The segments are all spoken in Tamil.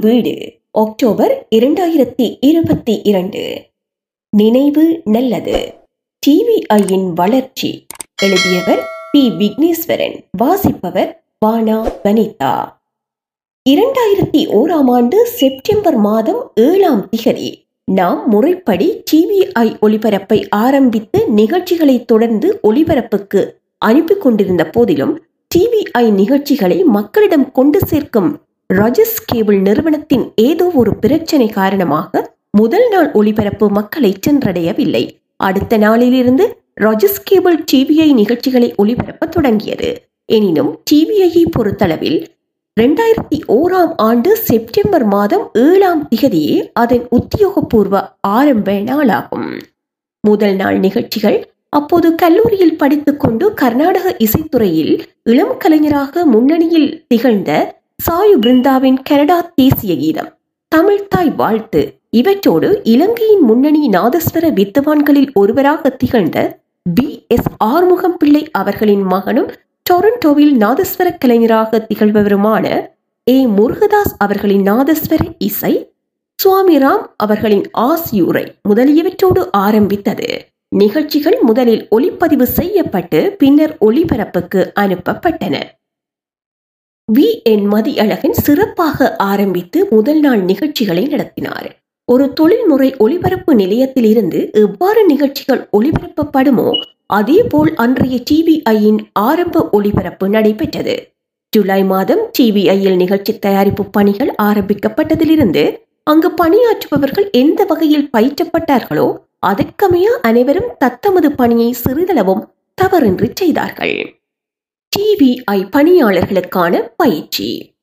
வீடு. அக்டோபர் இரண்டாயிரத்தி இருபத்தி இரண்டு. நினைவு நல்லது. டிவிஐயின் வளர்ச்சி. எழுதியவர் பி. விக்னேஸ்வரன். வாசிப்பவர் வானா வனிதா. இரண்டாயிரத்தி ஓராம் ஆண்டு செப்டம்பர் மாதம் ஏழாம் திகதி நாம் முறைப்படி டிவிஐ ஒளிபரப்பை ஆரம்பித்து நிகழ்ச்சிகளை தொடர்ந்து ஒளிபரப்புக்கு அனுப்பி கொண்டிருந்த போதிலும் டிவிஐ நிகழ்ச்சிகளை மக்களிடம் கொண்டு சேர்க்கும் ரஜஸ் கேபிள் நிறுவனத்தின் ஏதோ ஒரு பிரச்சனை காரணமாக முதல் நாள் ஒளிபரப்பு மக்களை சென்றடையவில்லை. அடுத்த நாளிலிருந்து ரஜஸ் கேபிள் டிவிஐ நிகழ்ச்சிகளை ஒளிபரப்ப தொடங்கியது. எனினும் டிவிஐயை பொறுத்தளவில் இரண்டாயிரத்தி ஓராம் ஆண்டு செப்டம்பர் மாதம் ஏழாம் திகதியே அதன் உத்தியோகபூர்வ ஆரம்ப நாளாகும். முதல் நாள் நிகழ்ச்சிகள் அப்போது கல்லூரியில் படித்துக்கொண்டு கர்நாடக இசைத்துறையில் இளம் கலைஞராக முன்னணியில் திகழ்ந்த சாயு பிருந்தாவின் கனடா தேசிய கீதம் தமிழ் தாய் வாழ்த்து. இவற்றோடு இலங்கையின் முன்னணி நாதஸ்வர வித்துவான்களில் ஒருவராக திகழ்ந்த பி. எஸ். ஆறுமுகம் பிள்ளை அவர்களின் மகனும் டொரண்டோவில் நாதஸ்வர கலைஞராக திகழ்பவருமான ஏ. முருகதாஸ் அவர்களின் நாதஸ்வர இசை சுவாமி ராம் அவர்களின் ஆசியூரை முதலியவற்றோடு ஆரம்பித்தது. நிகழ்ச்சிகள் முதலில் ஒளிப்பதிவு செய்யப்பட்டு பின்னர் ஒளிபரப்புக்கு அனுப்பப்பட்டன. வி. என். மதியழகன் சிறப்பாக ஆரம்பித்து முதல் நாள் நிகழ்ச்சிகளை நடத்தினார். ஒரு தொழில்முறை ஒளிபரப்பு நிலையத்திலிருந்து எவ்வாறு நிகழ்ச்சிகள் ஒளிபரப்பப்படுமோ அதேபோல் அன்றைய டிவிஐயின் ஆரம்ப ஒளிபரப்பு நடைபெற்றது. ஜூலை மாதம் டிவிஐயில் நிகழ்ச்சி தயாரிப்பு பணிகள் ஆரம்பிக்கப்பட்டதிலிருந்து அங்கு பணியாற்றுபவர்கள் எந்த வகையில் பயிற்றப்பட்டார்களோ அதற்கமைய அனைவரும் தத்தமது பணியை சிறிதளவும் தவறின்றி செய்தார்கள். டிவிஐ பணியாளர்களுக்கான பயிற்சி.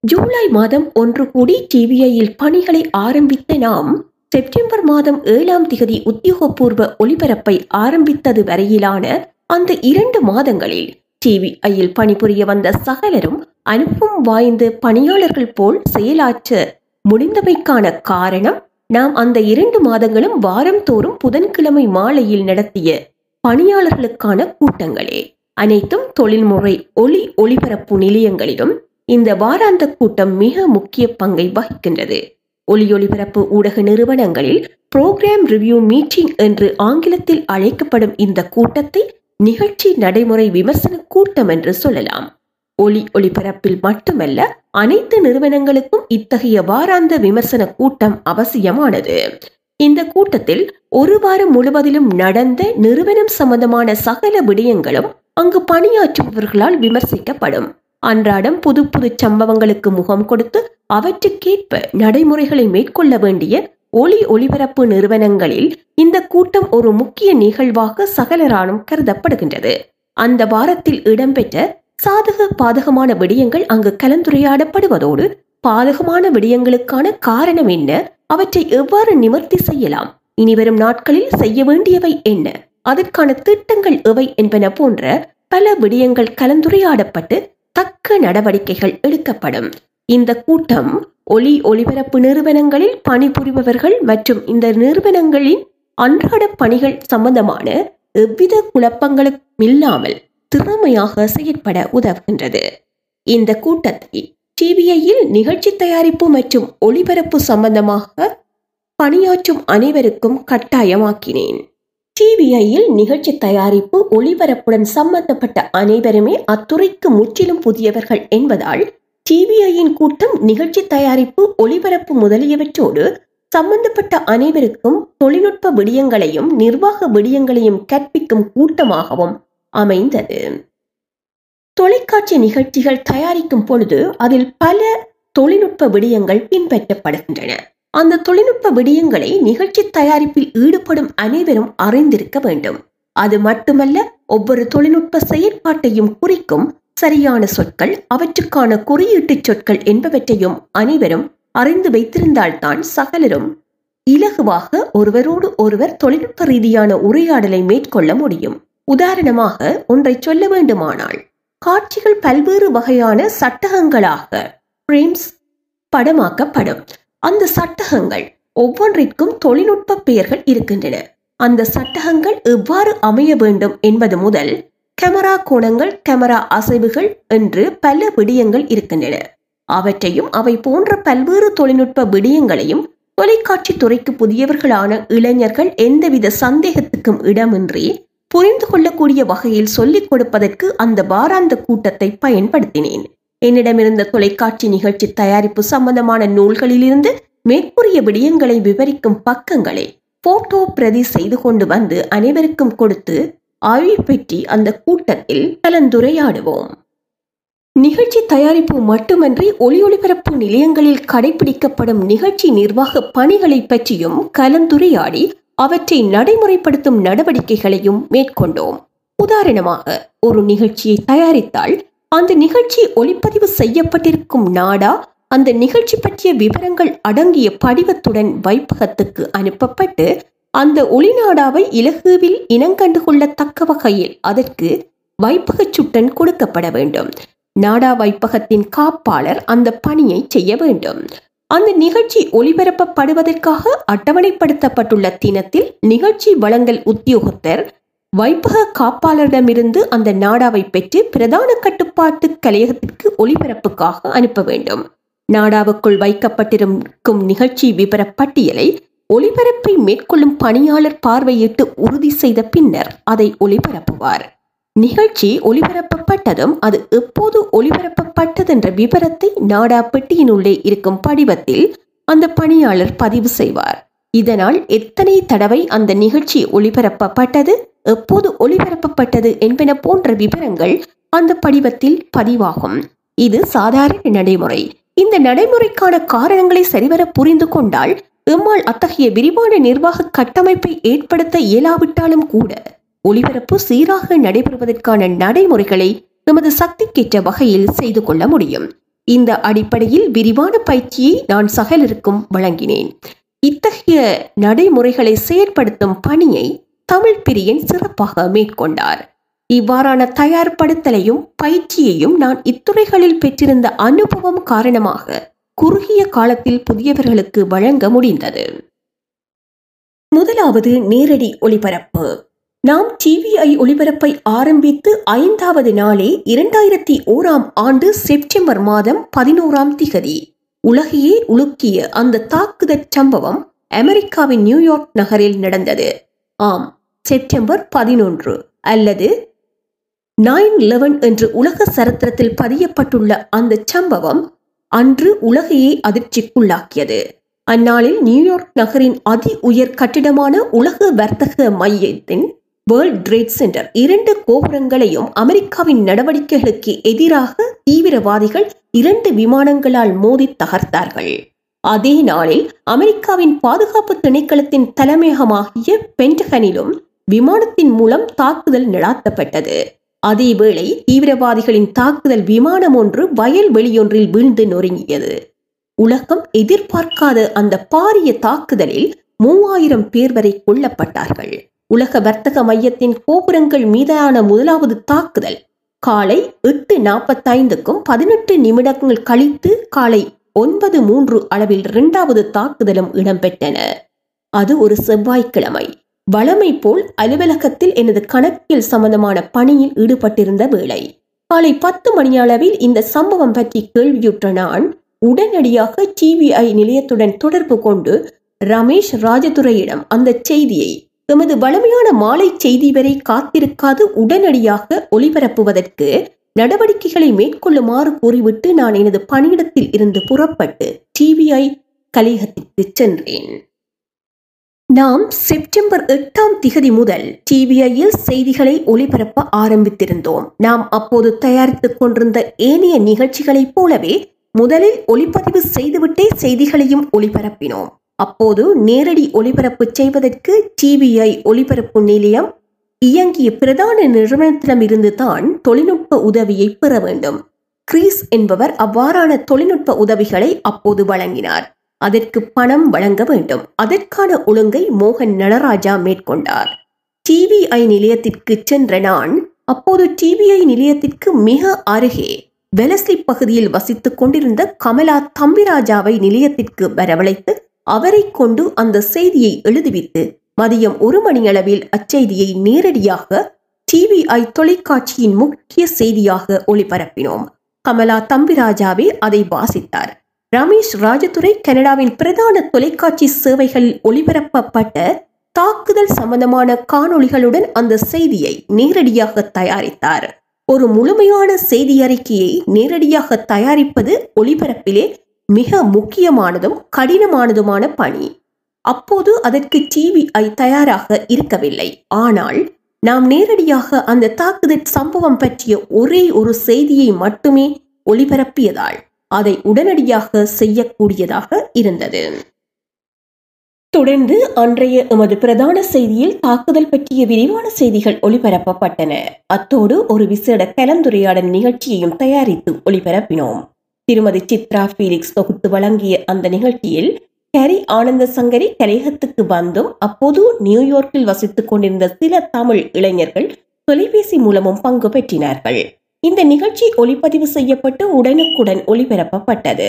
ஜூலை மாதம் ஒன்று கூடி டிவிஐயில் பணிகளை ஆரம்பித்த நாம் செப்டம்பர் மாதம் ஏழாம் திகதி உத்தியோகபூர்வ ஒளிபரப்பை ஆரம்பித்தது வரையிலான அந்த இரண்டு மாதங்களில் டிவிஐயில் பணிபுரிய வந்த சகலரும் அனுப்பும் வாய்ந்து பணியாளர்கள் போல் செயலாற்ற முடிந்தமைக்கான காரணம் நாம் அந்த இரண்டு மாதங்களும் வாரந்தோறும் புதன்கிழமை மாலையில் நடத்திய பணியாளர்களுக்கான கூட்டங்களே. அனைத்தும் தொழில்முறை ஒளி ஒளிபரப்பு நிலையங்களிலும் இந்த வாராந்த கூட்டம் மிக முக்கிய பங்கை வகிக்கின்றது. ஒலி ஒளிபரப்பு ஊடக நிறுவனங்களில் புரோகிராம் ரிவ்யூ மீட்டிங் என்று ஆங்கிலத்தில் அழைக்கப்படும் இந்த கூட்டத்தை நிகழ்ச்சி நடைமுறை விமர்சன கூட்டம் என்று சொல்லலாம். ஒலி ஒளிபரப்பில் மட்டுமல்ல அனைத்து நிறுவனங்களுக்கும் இத்தகைய வாராந்த விமர்சன கூட்டம் அவசியமானது. இந்த கூட்டத்தில் ஒரு வாரம் முழுவதிலும் நடந்த நிறுவனம் சம்பந்தமான சகல விடயங்களும் அங்கு பணியாற்றுபவர்களால் விமர்சிக்கப்படும். அன்றாடம் புது புது சம்பவங்களுக்கு முகம் கொடுத்து அவற்றுக்கேற்ப நடைமுறைகளை மேற்கொள்ள வேண்டிய ஒளி ஒளிபரப்பு நிறுவனங்களில் இந்த கூட்டம் ஒரு முக்கிய நிகழ்வாக சகலரானும் கருதப்படுகின்றது. அந்த வாரத்தில் இடம்பெற்ற சாதக பாதகமான விடயங்கள் அங்கு கலந்துரையாடப்படுவதோடு பாதகமான விடயங்களுக்கான காரணம் என்ன அவற்றை எவ்வாறு நிவர்த்தி செய்யலாம்? இனிவரும் நாட்களில் செய்ய வேண்டியவை என்ன? அதற்கான திட்டங்கள் எவை என்பன போன்ற பல விடயங்கள் கலந்துரையாடப்பட்டு தக்க நடவடிக்கைகள் எடுக்கப்படும். இந்த கூட்டம் ஒளி ஒளிபரப்பு நிறுவனங்களில் பணிபுரிபவர்கள் மற்றும் இந்த நிறுவனங்களின் அன்றாட பணிகள் சம்பந்தமான எவ்வித குழப்பங்களும் இல்லாமல் திறமையாக செயற்பட உதவுகின்றது. இந்த கூட்டத்தை டிவிஐயில் நிகழ்ச்சி தயாரிப்பு மற்றும் ஒளிபரப்பு சம்பந்தமாக பணியாற்றும் அனைவருக்கும் கட்டாயமாக்கினேன். டிவிஐயில் நிகழ்ச்சி தயாரிப்பு ஒளிபரப்புடன் சம்பந்தப்பட்ட அனைவருமே அத்துறைக்கு முற்றிலும் புதியவர்கள் என்பதால் டிவிஐயின் கூட்டம் நிகழ்ச்சி தயாரிப்பு ஒளிபரப்பு முதலியவற்றோடு சம்பந்தப்பட்ட அனைவருக்கும் தொழில்நுட்ப விடயங்களையும் நிர்வாக விடயங்களையும் கற்பிக்கும் கூட்டமாகவும் அமைந்தது. தொலைக்காட்சி நிகழ்ச்சிகள் தயாரிக்கும் பொழுது அதில் பல தொழில்நுட்ப விடயங்கள் பின்பற்றப்படுகின்றன. அந்த தொழில்நுட்ப விடயங்களை நிகழ்ச்சி தயாரிப்பில் ஈடுபடும் அனைவரும் அறிந்திருக்க வேண்டும். அது மட்டுமல்ல ஒவ்வொரு தொழில்நுட்ப செயற்பாட்டையும் குறிக்கும் சரியான சொற்கள் அவற்றுக்கான குறியீட்டு சொற்கள் என்பவற்றையும் அனைவரும் அறிந்து வைத்திருந்தால்தான் சகலரும் இலகுவாக ஒருவரோடு ஒருவர் தொழில்நுட்ப ரீதியான உரையாடலை மேற்கொள்ள முடியும். உதாரணமாக ஒன்றை சொல்ல வேண்டுமானால் காட்சிகள் பல்வேறு வகையான சட்டகங்களாக ஃப்ரேம்ஸ் படமாக்கப்படும். அந்த சட்டகங்கள் ஒவ்வொன்றிற்கும் தொழில்நுட்ப பெயர்கள் இருக்கின்றன. அந்த சட்டகங்கள் எவ்வாறு அமைய வேண்டும் என்பது முதல் கேமரா கோணங்கள் கேமரா அசைவுகள் என்று பல விடயங்கள் இருக்கின்றன. அவற்றையும் அவை போன்ற பல்வேறு தொழில்நுட்ப விடயங்களையும் தொலைக்காட்சி துறைக்கு புதியவர்களான இளைஞர்கள் எந்தவித சந்தேகத்துக்கும் இடமின்றி புரிந்து கொள்ளக்கூடிய வகையில் சொல்லிக் கொடுப்பதற்கு அந்த வாராந்த கூட்டத்தை பயன்படுத்தினேன். என்னிடமிருந்த தொலைக்காட்சி நிகழ்ச்சி தயாரிப்பு சம்பந்தமான நூல்களிலிருந்து மேற்கூறிய விடயங்களை விவரிக்கும் பக்கங்களை போட்டோ பிரதி செய்து கொண்டு வந்து அனைவருக்கும் கொடுத்து ஆய்வு பற்றி அந்த கூட்டத்தில் கலந்துரையாடுவோம். நிகழ்ச்சி தயாரிப்பு மட்டுமன்றி ஒளி ஒளிபரப்பு நிலையங்களில் கடைபிடிக்கப்படும் நிகழ்ச்சி நிர்வாக பணிகளை பற்றியும் கலந்துரையாடி அவற்றை நடைமுறைப்படுத்தும் நடவடிக்கைகளையும் மேற்கொண்டோம். உதாரணமாக ஒரு நிகழ்ச்சியை தயாரித்தால் அந்த நிகழ்ச்சி ஒளிப்பதிவு செய்யப்பட்டிருக்கும் நாடா அந்த நிகழ்ச்சி பற்றிய விவரங்கள் அடங்கிய படிவத்துடன் வைப்பகத்துக்கு அனுப்பப்பட்டு அந்த ஒளிநாடாவை இலகுவில் இனங்கண்டு கொள்ளத்தக்க வகையில் அதற்கு வைப்பகச் சுட்டன் கொடுக்கப்பட வேண்டும். நாடா வைப்பகத்தின் காப்பாளர் அந்த பணியை செய்ய வேண்டும். அந்த நிகழ்ச்சி ஒளிபரப்பப்படுவதற்காக அட்டவணைப்படுத்தப்பட்டுள்ள தினத்தில் நிகழ்ச்சி வழங்கல் உத்தியோகத்தர் வைப்பக காப்பாளரிடமிருந்து அந்த நாடாவை பெற்று பிரதான கட்டுப்பாட்டு கலையகத்திற்கு ஒளிபரப்புக்காக அனுப்ப வேண்டும். நாடாவுக்குள் வைக்கப்பட்டிருக்கும் நிகழ்ச்சி விவர பட்டியலை ஒளிபரப்பை மேற்கொள்ளும் பணியாளர் பார்வையிட்டு உறுதி செய்த பின்னர் அதை ஒளிபரப்புவார். நிகழ்ச்சி ஒளிபரப்பப்பட்டதும் அது எப்போது ஒளிபரப்பப்பட்டதென்ற விவரத்தை நாடா பெட்டியினுள்ளே இருக்கும் படிவத்தில் அந்த பணியாளர் பதிவு செய்வார். இதனால் எத்தனை தடவை அந்த நிகழ்ச்சி ஒளிபரப்பப்பட்டது எப்போது ஒளிபரப்பப்பட்டது என்பன போன்ற விவரங்கள் அந்த படிவத்தில் பதிவாகும். இது சாதாரண நடைமுறை. இந்த நடைமுறைக்கான காரணங்களை சரிவர புரிந்து கொண்டால் எம்மால் அத்தகைய விரிவான நிர்வாக கட்டமைப்பை ஏற்படுத்த இயலாவிட்டாலும் கூட ஒளிபரப்பு சீராக நடைபெறுவதற்கான நடைமுறைகளை நமது சக்திக்கேற்ற வகையில் செய்து கொள்ள முடியும். இந்த அடிப்படையில் விரிவான பயிற்சியை நான் சகலருக்கும் வழங்கினேன். இத்தகைய நடைமுறைகளை செயற்படுத்தும் பணியை தமிழ் பிரியன் சிறப்பாக மேற்கொண்டார். இவ்வாறான தயார்படுத்தலையும் பயிற்சியையும் நான் இத்துறைகளில் பெற்றிருந்த அனுபவம் காரணமாக குறுகிய காலத்தில் புதியவர்களுக்கு வழங்க முடிந்தது. முதலாவது நேரடி ஒளிபரப்பு. நாம் டிவிஐ ஒளிபரப்பை ஆரம்பித்து ஐந்தாவது நாளே இரண்டாயிரத்தி ஓராம் ஆண்டு செப்டம்பர் மாதம் பதினோராம் திகதி. உலகையே உலுக்கிய அந்த தாக்குதல் சம்பவம் அமெரிக்காவின் நியூயார்க் நகரில் நடந்தது. ஆம் செப்டம்பர் பதினொன்று அல்லது நைன் லெவன் என்று உலக சரித்திரத்தில் பதியப்பட்டுள்ள அந்த சம்பவம் அன்று உலகையே அதிர்ச்சிக்குள்ளாக்கியது. அந்நாளில் நியூயார்க் நகரின் அதி உயர் கட்டிடமான உலக வர்த்தக மையத்தின் வேர்ல்ட் ட்ரேட் சென்டர் இரண்டு கோபுரங்களையும் அமெரிக்காவின் நடவடிக்கைகளுக்கு எதிராக தீவிரவாதிகள் இரண்டு விமானங்களால் மோதி தகர்த்தார்கள். அதே நாளில் அமெரிக்காவின் பாதுகாப்பு திணைக்களத்தின் தலைமையகமாகிய பென்டகனிலும் விமானத்தின் மூலம் தாக்குதல் நடாத்தப்பட்டது. அதேவேளை தீவிரவாதிகளின் தாக்குதல் விமானம் ஒன்று வயல் வெளியொன்றில் வீழ்ந்து நொறுங்கியது. உலகம் எதிர்பார்க்காத அந்த பாரிய தாக்குதலில் மூவாயிரம் பேர் வரை கொல்லப்பட்டார்கள். உலக வர்த்தக மையத்தின் கோபுரங்கள் மீதான முதலாவது தாக்குதல். காலை எட்டு நாற்பத்தைந்துக்கும் பதினெட்டு நிமிடங்கள் கழித்து காலை ஒன்பது மூன்று அளவில் இரண்டாவது தாக்குதலும் இடம்பெற்றன. அது ஒரு செவ்வாய்க்கிழமை. வளமை போல் அலுவலகத்தில் எனது கணக்கியல் சம்பந்தமான பணியில் ஈடுபட்டிருந்த வேளை. காலை பத்து மணி அளவில் இந்த சம்பவம் பற்றி கேள்வியுற்ற நான் உடனடியாக டிவிஐ நிலையத்துடன் தொடர்பு கொண்டு ரமேஷ் ராஜதுரையிடம் அந்த செய்தியை எமது வளமையான மாலை செய்தி வரை காத்திருக்காது உடனடியாக ஒளிபரப்புவதற்கு நடவடிக்கைகளை மேற்கொள்ளுமாறு கூறிவிட்டு நான் எனது பணியிடத்தில் இருந்து புறப்பட்டு டிவிஐ கலிகத்திற்கு சென்றேன். நாம் செப்டம்பர் எட்டாம் திகதி முதல் டிவிஐயில் செய்திகளை ஒளிபரப்ப ஆரம்பித்திருந்தோம். நாம் அப்போது தயாரித்துக் கொண்டிருந்த ஏனைய நிகழ்ச்சிகளைப் போலவே முதலில் ஒளிப்பதிவு செய்துவிட்டே செய்திகளையும் ஒளிபரப்பினோம். அப்போது நேரடி ஒளிபரப்பு செய்வதற்கு டிவிஐ ஒளிபரப்பு நிலையம் இயங்கிய பிரதான நிறுவனத்திடமிருந்து தான் தொழில்நுட்ப உதவியை பெற வேண்டும். கிரீஸ் என்பவர் அவ்வாறான தொழில்நுட்ப உதவிகளை அப்போது வழங்கினார். அதற்கு பணம் வழங்க வேண்டும். அதற்கான ஒழுங்கை மோகன் நடராஜா மேற்கொண்டார். டிவிஐ நிலையத்திற்கு சென்ற நான் அப்போது டிவிஐ நிலையத்திற்கு மிக அருகே வெலஸ்லி பகுதியில் வசித்துக் கொண்டிருந்த கமலா தம்பிராஜாவை நிலையத்திற்கு வரவழைத்து அவரை கொண்டு அந்த செய்தியை எழுதுவித்து மதியம் ஒரு மணியளவில் அச்செய்தியை நேரடியாக டிவிஐ தொலைக்காட்சியின் முக்கிய செய்தியாக ஒளிபரப்பினோம். கமலா தம்பிராஜாவே அதை வாசித்தார். ரமேஷ் ராஜதுரை கனடாவின் பிரதான தொலைக்காட்சி சேவைகளில் ஒளிபரப்பப்பட்ட தாக்குதல் சம்பந்தமான காணொளிகளுடன் அந்த செய்தியை நேரடியாக தயாரித்தார். ஒரு முழுமையான செய்தி அறிக்கையை நேரடியாக தயாரிப்பது ஒளிபரப்பிலே மிக முக்கியமானதும் கடினமானதுமான பணி. அப்போது அதற்கு டிவிஐ தயாராக இருக்கவில்லை. ஆனால் நாம் நேரடியாக அந்த தாக்குதல் சம்பவம் பற்றிய ஒரே ஒரு செய்தியை மட்டுமே ஒளிபரப்பியதால் அதை உடனடியாக செய்யக்கூடியதாக இருந்தது. தொடர்ந்து அன்றைய எமது பிரதான செய்தியில் தாக்குதல் பற்றிய விரிவான செய்திகள் ஒளிபரப்பப்பட்டன. அத்தோடு ஒரு விசேட கலந்துரையாடல் நிகழ்ச்சியையும் தயாரித்து ஒளிபரப்பினோம். திருமதி சித்ரா ஃபீலிக்ஸ் தொகுத்து வழங்கிய அந்த நிகழ்ச்சியில் கரி ஆனந்த சங்கரி கலையகத்துக்கு வந்தும். அப்போது நியூயார்க்கில் வசித்துக் கொண்டிருந்த சில தமிழ் இளைஞர்கள் தொலைபேசி மூலமும் பங்கு பெற்றினார்கள். இந்த நிகழ்ச்சி ஒளிப்பதிவு செய்யப்பட்டு உடனுக்குடன் ஒளிபரப்பப்பட்டது.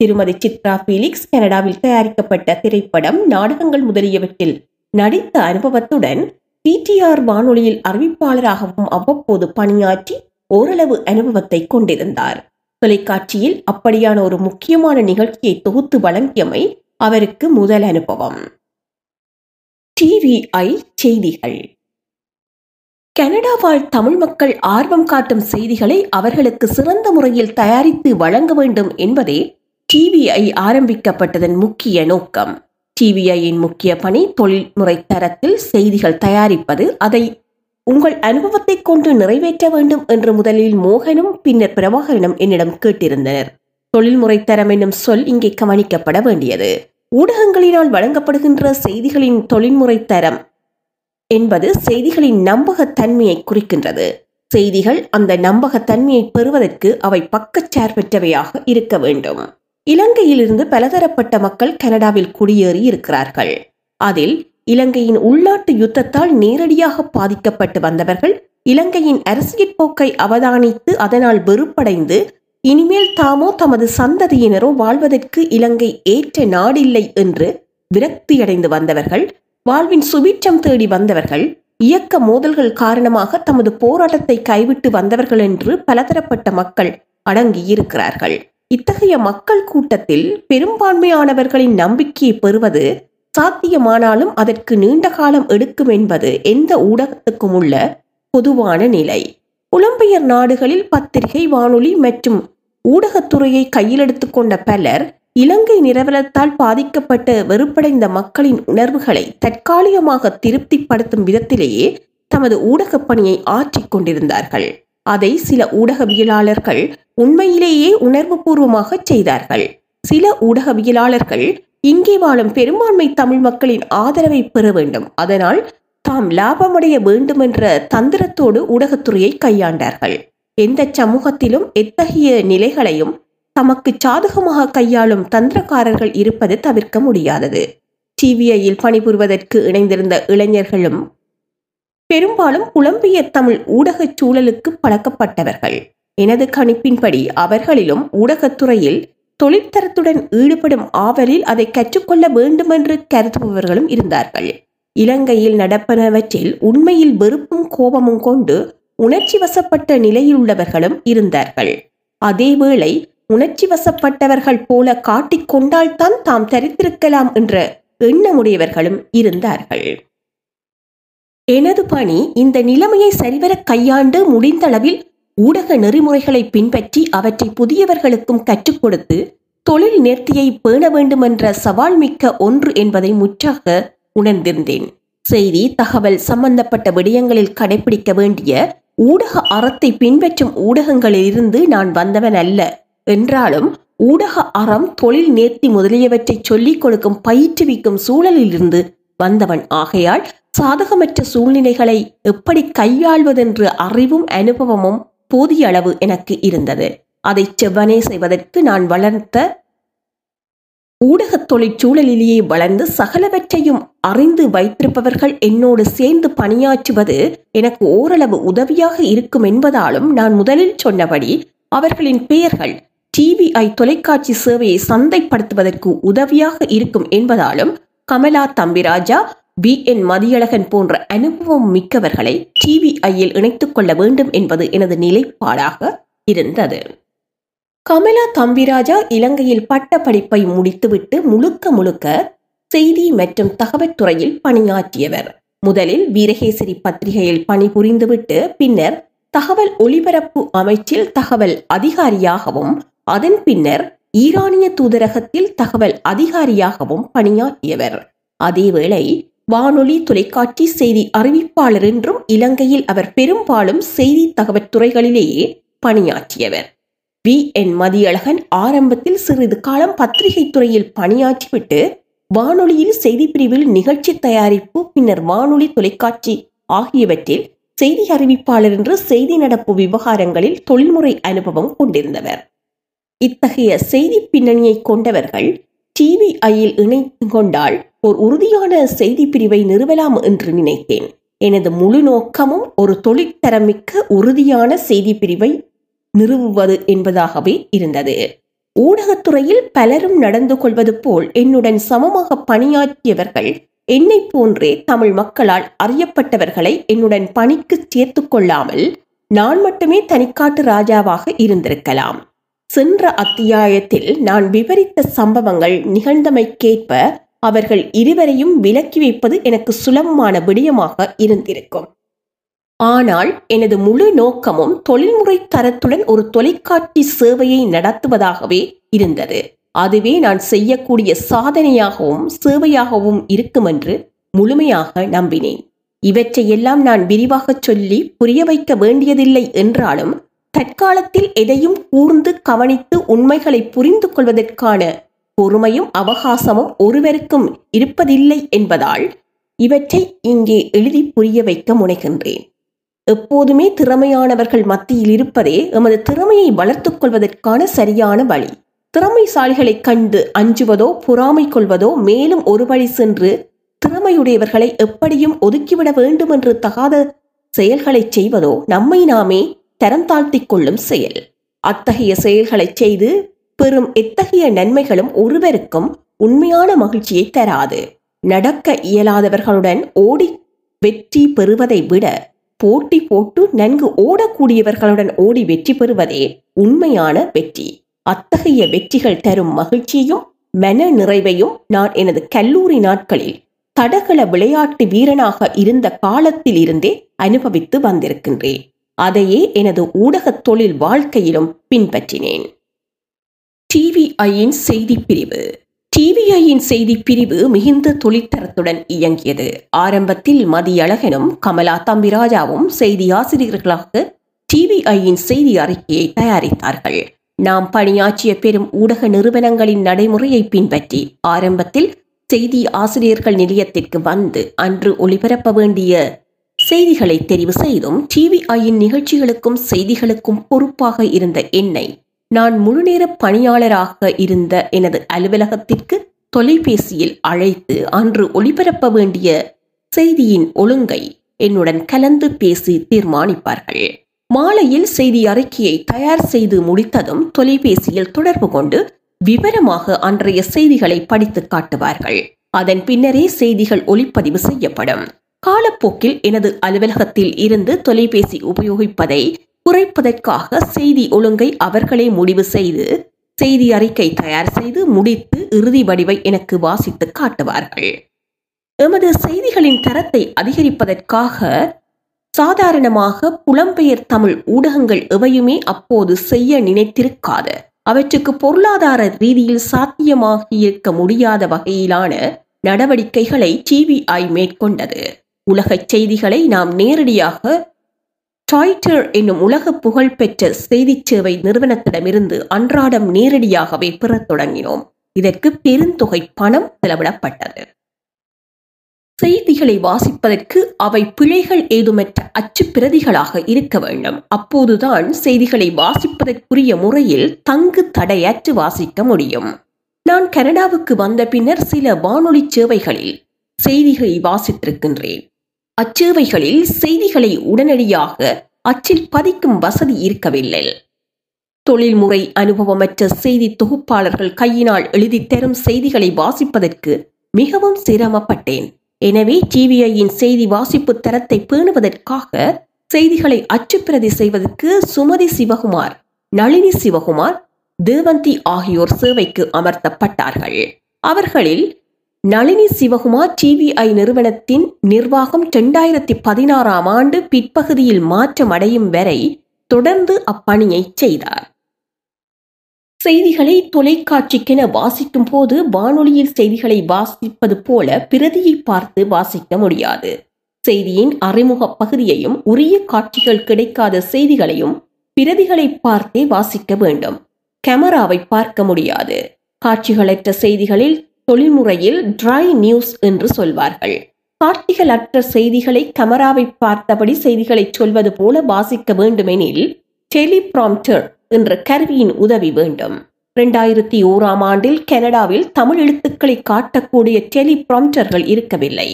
திருமதி சித்ரா ஃபீலிக்ஸ் கனடாவில் தயாரிக்கப்பட்ட திரைப்படம் நாடகங்கள் முதலியவற்றில் நடித்த அனுபவத்துடன் டிடிஆர் வானொலியில் அறிவிப்பாளராகவும் அவ்வப்போது பணியாற்றி ஓரளவு அனுபவத்தை கொண்டிருந்தார். தொலைக்காட்சியில் அப்படியான ஒரு முக்கியமான நிகழ்ச்சியை தொகுத்து வழங்கியமை அவருக்கு முதல் அனுபவம். டிவிஐ செய்திகள். கனடா வாழ் தமிழ் மக்கள் ஆர்வம் காட்டும் செய்திகளை அவர்களுக்கு சிறந்த முறையில் தயாரித்து வழங்க வேண்டும் என்பதே டிவிஐ ஆரம்பிக்கப்பட்டதன் முக்கிய நோக்கம். டிவிஐயின் முக்கிய பணி தொழில்முறை தரத்தில் செய்திகள் தயாரிப்பது அதை உங்கள் அனுபவத்தை கொண்டு நிறைவேற்ற வேண்டும் என்று முதலில் மோகனும் பின்னர் பிரபாகரனும் என்னிடம் கேட்டிருந்தனர். தொழில்முறை தரம் என்னும் சொல் இங்கே கவனிக்கப்பட வேண்டியது. ஊடகங்களினால் வழங்கப்படுகின்ற செய்திகளின் தொழில்முறை தரம் என்பது செய்திகளின் நம்பகத்தன்மையை குறிக்கின்றது. செய்திகள் அந்த நம்பகத்தன்மையை பெறுவதற்கு அவை பக்கச்சார்பற்றவையாக இருக்க வேண்டும். இலங்கையிலிருந்து பலதரப்பட்ட மக்கள் கனடாவில் குடியேறி இருக்கிறார்கள். அதில் இலங்கையின் உள்நாட்டு யுத்தத்தால் நேரடியாக பாதிக்கப்பட்டு வந்தவர்கள் இலங்கையின் அரசியல் போக்கை அவதானித்து அதனால் வெறுப்படைந்து இனிமேல் தாமோ தமது சந்ததியினரோ வாழ்வதற்கு இலங்கை ஏற்ற நாடில்லை என்று விரக்தியடைந்து வந்தவர்கள் வாழ்வின் சுபீட்சம் தேடி வந்தவர்கள் இயக்க மோதல்கள் காரணமாக தமது போராட்டத்தை கைவிட்டு வந்தவர்கள் என்று பலதரப்பட்ட மக்கள் அடங்கியிருக்கிறார்கள். இத்தகைய மக்கள் கூட்டத்தில் பெரும்பான்மையானவர்களின் நம்பிக்கையை பெறுவது சாத்தியமானாலும் அதற்கு நீண்ட காலம் எடுக்கும் என்பது எந்த ஊடகத்துக்கும் உள்ள பொதுவான நிலை. புலம்பெயர் நாடுகளில் பத்திரிகை வானொலி மற்றும் ஊடகத்துறையை கையில் எடுத்துக்கொண்ட பலர் இலங்கை நிரவலத்தால் பாதிக்கப்பட்ட வெறுப்படைந்த மக்களின் உணர்வுகளை தற்காலிகமாக திருப்திப்படுத்தும் விதத்திலேயே தமது ஊடகப் பணியை ஆற்றிக் கொண்டிருந்தார்கள். அதை சில ஊடகவியலாளர்கள் உண்மையிலேயே உணர்வுபூர்வமாக செய்தார்கள். சில ஊடகவியலாளர்கள் இங்கே வாழும் பெரும்பான்மை தமிழ் மக்களின் ஆதரவை பெற வேண்டும். அதனால் தாம் லாபமடைய வேண்டும் என்ற தந்திரத்தோடு ஊடகத்துறையை கையாண்டார்கள். எந்த சமூகத்திலும் எத்தகைய நிலைகளையும் தமக்கு சாதகமாக கையாளும் தந்திரக்காரர்கள் இருப்பது தவிர்க்க முடியாதது. டிவிஐயில் பணிபுரிவதற்கு இணைந்திருந்த இளைஞர்களும் பெரும்பாலும் புலம்பிய தமிழ் ஊடகச் சூழலுக்கு பழக்கப்பட்டவர்கள். எனது கணிப்பின்படி அவர்களிலும் ஊடகத்துறையில் தொழிற்தரத்துடன் ஈடுபடும் ஆவலில் அதை கற்றுக்கொள்ள வேண்டுமென்று கருதுபவர்களும் இருந்தார்கள். இலங்கையில் நடப்பனவற்றில் உண்மையில் வெறுப்பும் கோபமும் கொண்டு உணர்ச்சி வசப்பட்ட நிலையில் உள்ளவர்களும் இருந்தார்கள். அதேவேளை உணர்ச்சி வசப்பட்டவர்கள் போல காட்டிக்கொண்டால்தான் தாம் தரித்திருக்கலாம் என்ற எண்ணமுடையவர்களும் இருந்தார்கள். எனது பணி இந்த நிலைமையை சரிவர கையாண்டு முடிந்தளவில் ஊடக நெறிமுறைகளை பின்பற்றி அவற்றை புதியவர்களுக்கும் கற்றுக் கொடுத்து தொழில் நேர்த்தியை பேண வேண்டுமென்ற சவால் மிக்க ஒன்று என்பதை முற்றாக உணர்ந்திருந்தேன். செய்தி தகவல் சம்பந்தப்பட்ட விடயங்களில் கடைபிடிக்க வேண்டிய ஊடக அறத்தை பின்பற்றும் ஊடகங்களிலிருந்து நான் வந்தவன் அல்ல. என்றாலும் ஊடக அறம் தொழில் நேர்த்தி முதலியவற்றை சொல்லிக் கொடுக்கும் பயிற்றுவிக்கும் சூழலிலிருந்து வந்தவன் ஆகையால் சாதகமற்ற சூழ்நிலைகளை எப்படி கையாள்வதென்று அறிவும் அனுபவமும் போதிய அளவு எனக்கு இருந்தது. அதை செவ்வனே செய்வதற்கு நான் வளர்த்த ஊடகத் தொழிற்சூழலிலேயே வளர்ந்து சகலவற்றையும் அறிந்து வைத்திருப்பவர்கள் என்னோடு சேர்ந்து பணியாற்றுவது எனக்கு ஓரளவு உதவியாக இருக்கும் என்பதாலும் நான் முதலில் சொன்னபடி அவர்களின் பெயர்கள் டிவிஐ தொலைக்காட்சி சேவையை சந்தைப்படுத்துவதற்கு உதவியாக இருக்கும் என்பதாலும் கமலா தம்பிராஜா பி என் மதியழகன் போன்ற அனுபவம் மிக்கவர்களை டிவிஐயில் இணைத்துக் கொள்ள வேண்டும் என்பது எனது நிலைப்பாடாக இருந்தது. கமலா தம்பிராஜா இலங்கையில் பட்ட படிப்பை முடித்துவிட்டு முழுக்க முழுக்க செய்தி மற்றும் தகவல் துறையில் பணியாற்றியவர். முதலில் வீரகேசரி பத்திரிகையில் பணிபுரிந்துவிட்டு பின்னர் தகவல் ஒலிபரப்பு அமைச்சில் தகவல் அதிகாரியாகவும் அதன் பின்னர் ஈரானிய தூதரகத்தில் தகவல் அதிகாரியாகவும் பணியாற்றியவர். அதேவேளை வானொலி தொலைக்காட்சி செய்தி அறிவிப்பாளர் என்றும் இலங்கையில் அவர் பெரும்பாலும் செய்தி தகவல் துறைகளிலேயே பணியாற்றியவர். வி. என். மதியழகன் ஆரம்பத்தில் சிறிது காலம் பத்திரிகை துறையில் பணியாற்றிவிட்டு வானொலியில் செய்தி பிரிவில் நிகழ்ச்சி தயாரிப்பு பின்னர் வானொலி தொலைக்காட்சி ஆகியவற்றில் செய்தி அறிவிப்பாளர் என்று செய்தி நடப்பு விவகாரங்களில் தொழில்முறை அனுபவம் கொண்டிருந்தவர். இத்தகைய செய்தி பின்னணியை கொண்டவர்கள் டிவிஐயில் இணைத்து கொண்டால் ஒரு உறுதியான செய்தி பிரிவை நிறுவலாம் என்று நினைத்தேன். எனது முழு நோக்கமும் ஒரு தொழிற்தரமிக்க உறுதியான செய்தி பிரிவை நிறுவுவது என்பதாகவே இருந்தது. ஊடகத்துறையில் பலரும் நடந்து கொள்வது போல் என்னுடன் சமமாக பணியாற்றியவர்கள் என்னை போன்றே தமிழ் மக்களால் அறியப்பட்டவர்களை என்னுடன் பணிக்கு சேர்த்து கொள்ளாமல் நான் மட்டுமே தனிக்காட்டு ராஜாவாக இருந்திருக்கலாம். சென்ற அத்தியாயத்தில் நான் விவரித்த சம்பவங்கள் நிகழ்ந்தமைக்கேற்ப அவர்கள் இருவரையும் விலக்கி வைப்பது எனக்கு சுலபமான விடயமாக இருந்திருக்கும். ஆனால் எனது முழு நோக்கமும் தொழில்முறை தரத்துடன் ஒரு தொலைக்காட்சி சேவையை நடத்துவதாகவே இருந்தது. அதுவே நான் செய்யக்கூடிய சாதனையாகவும் சேவையாகவும் இருக்கும் என்று முழுமையாக நம்பினேன். இவற்றையெல்லாம் நான் விரிவாக சொல்லி புரிய வைக்க வேண்டியதில்லை என்றாலும் தற்காலத்தில் எதையும் கூர்ந்து கவனித்து உண்மைகளை புரிந்து கொள்வதற்கான பொறுமையும் அவகாசமும் ஒருவருக்கும் இருப்பதில்லை என்பதால் இவற்றை இங்கே எழுதி புரிய வைக்க முனைகின்றேன். எப்போதுமே திறமையானவர்கள் மத்தியில் இருப்பதே எமது திறமையை வளர்த்துக் கொள்வதற்கான சரியான வழி. திறமைசாலிகளை கண்டு அஞ்சுவதோ பொறாமை கொள்வதோ மேலும் ஒரு வழி சென்று திறமையுடையவர்களை எப்படியும் ஒதுக்கிவிட வேண்டும் என்று தகாத செயல்களை செய்வதோ நம்மை நாமே தரம் தாழ்த்திக் கொள்ளும் செயல். அத்தகைய செயல்களை செய்து பெறும் எத்தகைய நன்மைகளும் ஒருவருக்கும் உண்மையான மகிழ்ச்சியை தராது. நடக்க இயலாதவர்களுடன் ஓடி வெற்றி பெறுவதை விட போட்டி போட்டு நன்கு ஓடக்கூடியவர்களுடன் ஓடி வெற்றி பெறுவதே உண்மையான வெற்றி. அத்தகைய வெற்றிகள் தரும் மகிழ்ச்சியும் மன நிறைவையும் நான் எனது கல்லூரி நாட்களில் தடகள விளையாட்டு வீரனாக இருந்த காலத்தில் இருந்தே அனுபவித்து வந்திருக்கின்றேன். அதையே எனது ஊடகத் தொழில் வாழ்க்கையிலும் பின்பற்றினேன். டிவிஐயின் செய்தி பிரிவு டிவிஐயின் செய்தி பிரிவு மிகுந்த தொழிற்தரத்துடன் இயங்கியது. ஆரம்பத்தில் மதியழகனும் கமலா தம்பிராஜாவும் செய்தி ஆசிரியர்களாக டிவிஐயின் செய்தி அறிக்கையை தயாரித்தார்கள். நாம் பணியாற்றிய பெரும் ஊடக நிறுவனங்களின் நடைமுறையை பின்பற்றி ஆரம்பத்தில் செய்தி ஆசிரியர்கள் நிலையத்திற்கு வந்து அன்று ஒளிபரப்ப வேண்டிய செய்திகளை தெரிவு செய்தும் டிவிஐயின் நிகழ்ச்சிகளுக்கும் செய்திகளுக்கும் பொறுப்பாக இருந்த என்னை நான் முழுநேர பணியாளராக இருந்த எனது அலுவலகத்திற்கு தொலைபேசியில் அழைத்து அன்று ஒளிபரப்ப வேண்டிய செய்தியின் ஒழுங்கை என்னுடன் கலந்து பேசி தீர்மானிப்பார்கள். மாலையில் செய்தி அறிக்கையை தயார் செய்து முடித்ததும் தொலைபேசியில் தொடர்பு கொண்டு விவரமாக அன்றைய செய்திகளை படித்து காட்டுவார்கள். அதன் பின்னரே செய்திகள் ஒளிப்பதிவு செய்யப்படும். காலப்போக்கில் எனது அலுவலகத்தில் இருந்து தொலைபேசி உபயோகிப்பதை குறைப்பதற்காக செய்தி ஒழுங்கை அவர்களே முடிவு செய்து செய்தி அறிக்கை தயார் செய்து முடித்து இறுதி வடிவை எனக்கு வாசித்து காட்டுவார்கள். எமது செய்திகளின் தரத்தை அதிகரிப்பதற்காக சாதாரணமாக புலம்பெயர் தமிழ் ஊடகங்கள் எவையுமே அப்போது செய்ய நினைத்திருக்காது. அவற்றுக்கு பொருளாதார ரீதியில் சாத்தியமாக இருக்க முடியாத வகையிலான நடவடிக்கைகளை டிவிஐ மேற்கொண்டது. உலகச் செய்திகளை நாம் நேரடியாக டாய்டர் என்னும் உலக புகழ்பெற்ற செய்திச் சேவை நிறுவனத்திடமிருந்து அன்றாடம் நேரடியாகவே பெறத் தொடங்கினோம். இதற்கு பெருந்தொகை பணம் செலவிடப்பட்டது. செய்திகளை வாசிப்பதற்கு அவை பிழைகள் ஏதுமற்ற அச்சு பிரதிகளாக இருக்க வேண்டும். அப்போதுதான் செய்திகளை வாசிப்பதற்குரிய முறையில் தங்கு தடையற்று வாசிக்க முடியும். நான் கனடாவுக்கு வந்த பின்னர் சில வானொலி சேவைகளில் செய்திகளை வாசித்திருக்கின்றேன். அச்சேவைகளில் செய்திகளை உடனடியாக அச்சில் பதிக்கும் வசதி இருக்கவில்லை. தொழில்முறை அனுபவமற்ற செய்தி தொகுப்பாளர்கள் கையினால் எழுதி தரும் செய்திகளை வாசிப்பதற்கு மிகவும் சிரமப்பட்டேன். எனவே டிவிஐயின் செய்தி வாசிப்பு தரத்தை பேணுவதற்காக செய்திகளை அச்சுப்பிரதி செய்வதற்கு சுமதி சிவகுமார் நளினி சிவகுமார் தேவந்தி ஆகியோர் சேவைக்கு அமர்த்தப்பட்டார்கள். அவர்களில் நளினி சிவகுமார் டிவிஐ நிறுவனத்தின் நிர்வாகம் இரண்டாயிரத்தி பதினாறாம் ஆண்டு பிற்பகுதியில் மாற்றம் அடையும் வரை தொடர்ந்து அப்பணியை செய்தார். செய்திகளை தொலைக்காட்சிக்கென வாசிக்கும் போது வானொலியில் செய்திகளை வாசிப்பது போல பிரதியை பார்த்து வாசிக்க முடியாது. செய்தியின் அறிமுக பகுதியையும் உரிய காட்சிகள் கிடைக்காத செய்திகளையும் பிரதிகளை பார்த்தே வாசிக்க வேண்டும். கேமராவை பார்க்க முடியாது. காட்சிகளற்ற செய்திகளில் தொழில்முறையில் ட்ரை நியூஸ் என்று சொல்வார்கள். காட்சிகளற்ற செய்திகளை கமராவை பார்த்தபடி செய்திகளை சொல்வது போல வாசிக்க வேண்டுமெனில் டெலிப்ராம்டர் என்ற கருவியின் உதவி வேண்டும். இரண்டாயிரத்தி ஓராம் ஆண்டில் கனடாவில் தமிழ் எழுத்துக்களை காட்டக்கூடிய டெலிப்ராம்டர்கள் இருக்கவில்லை.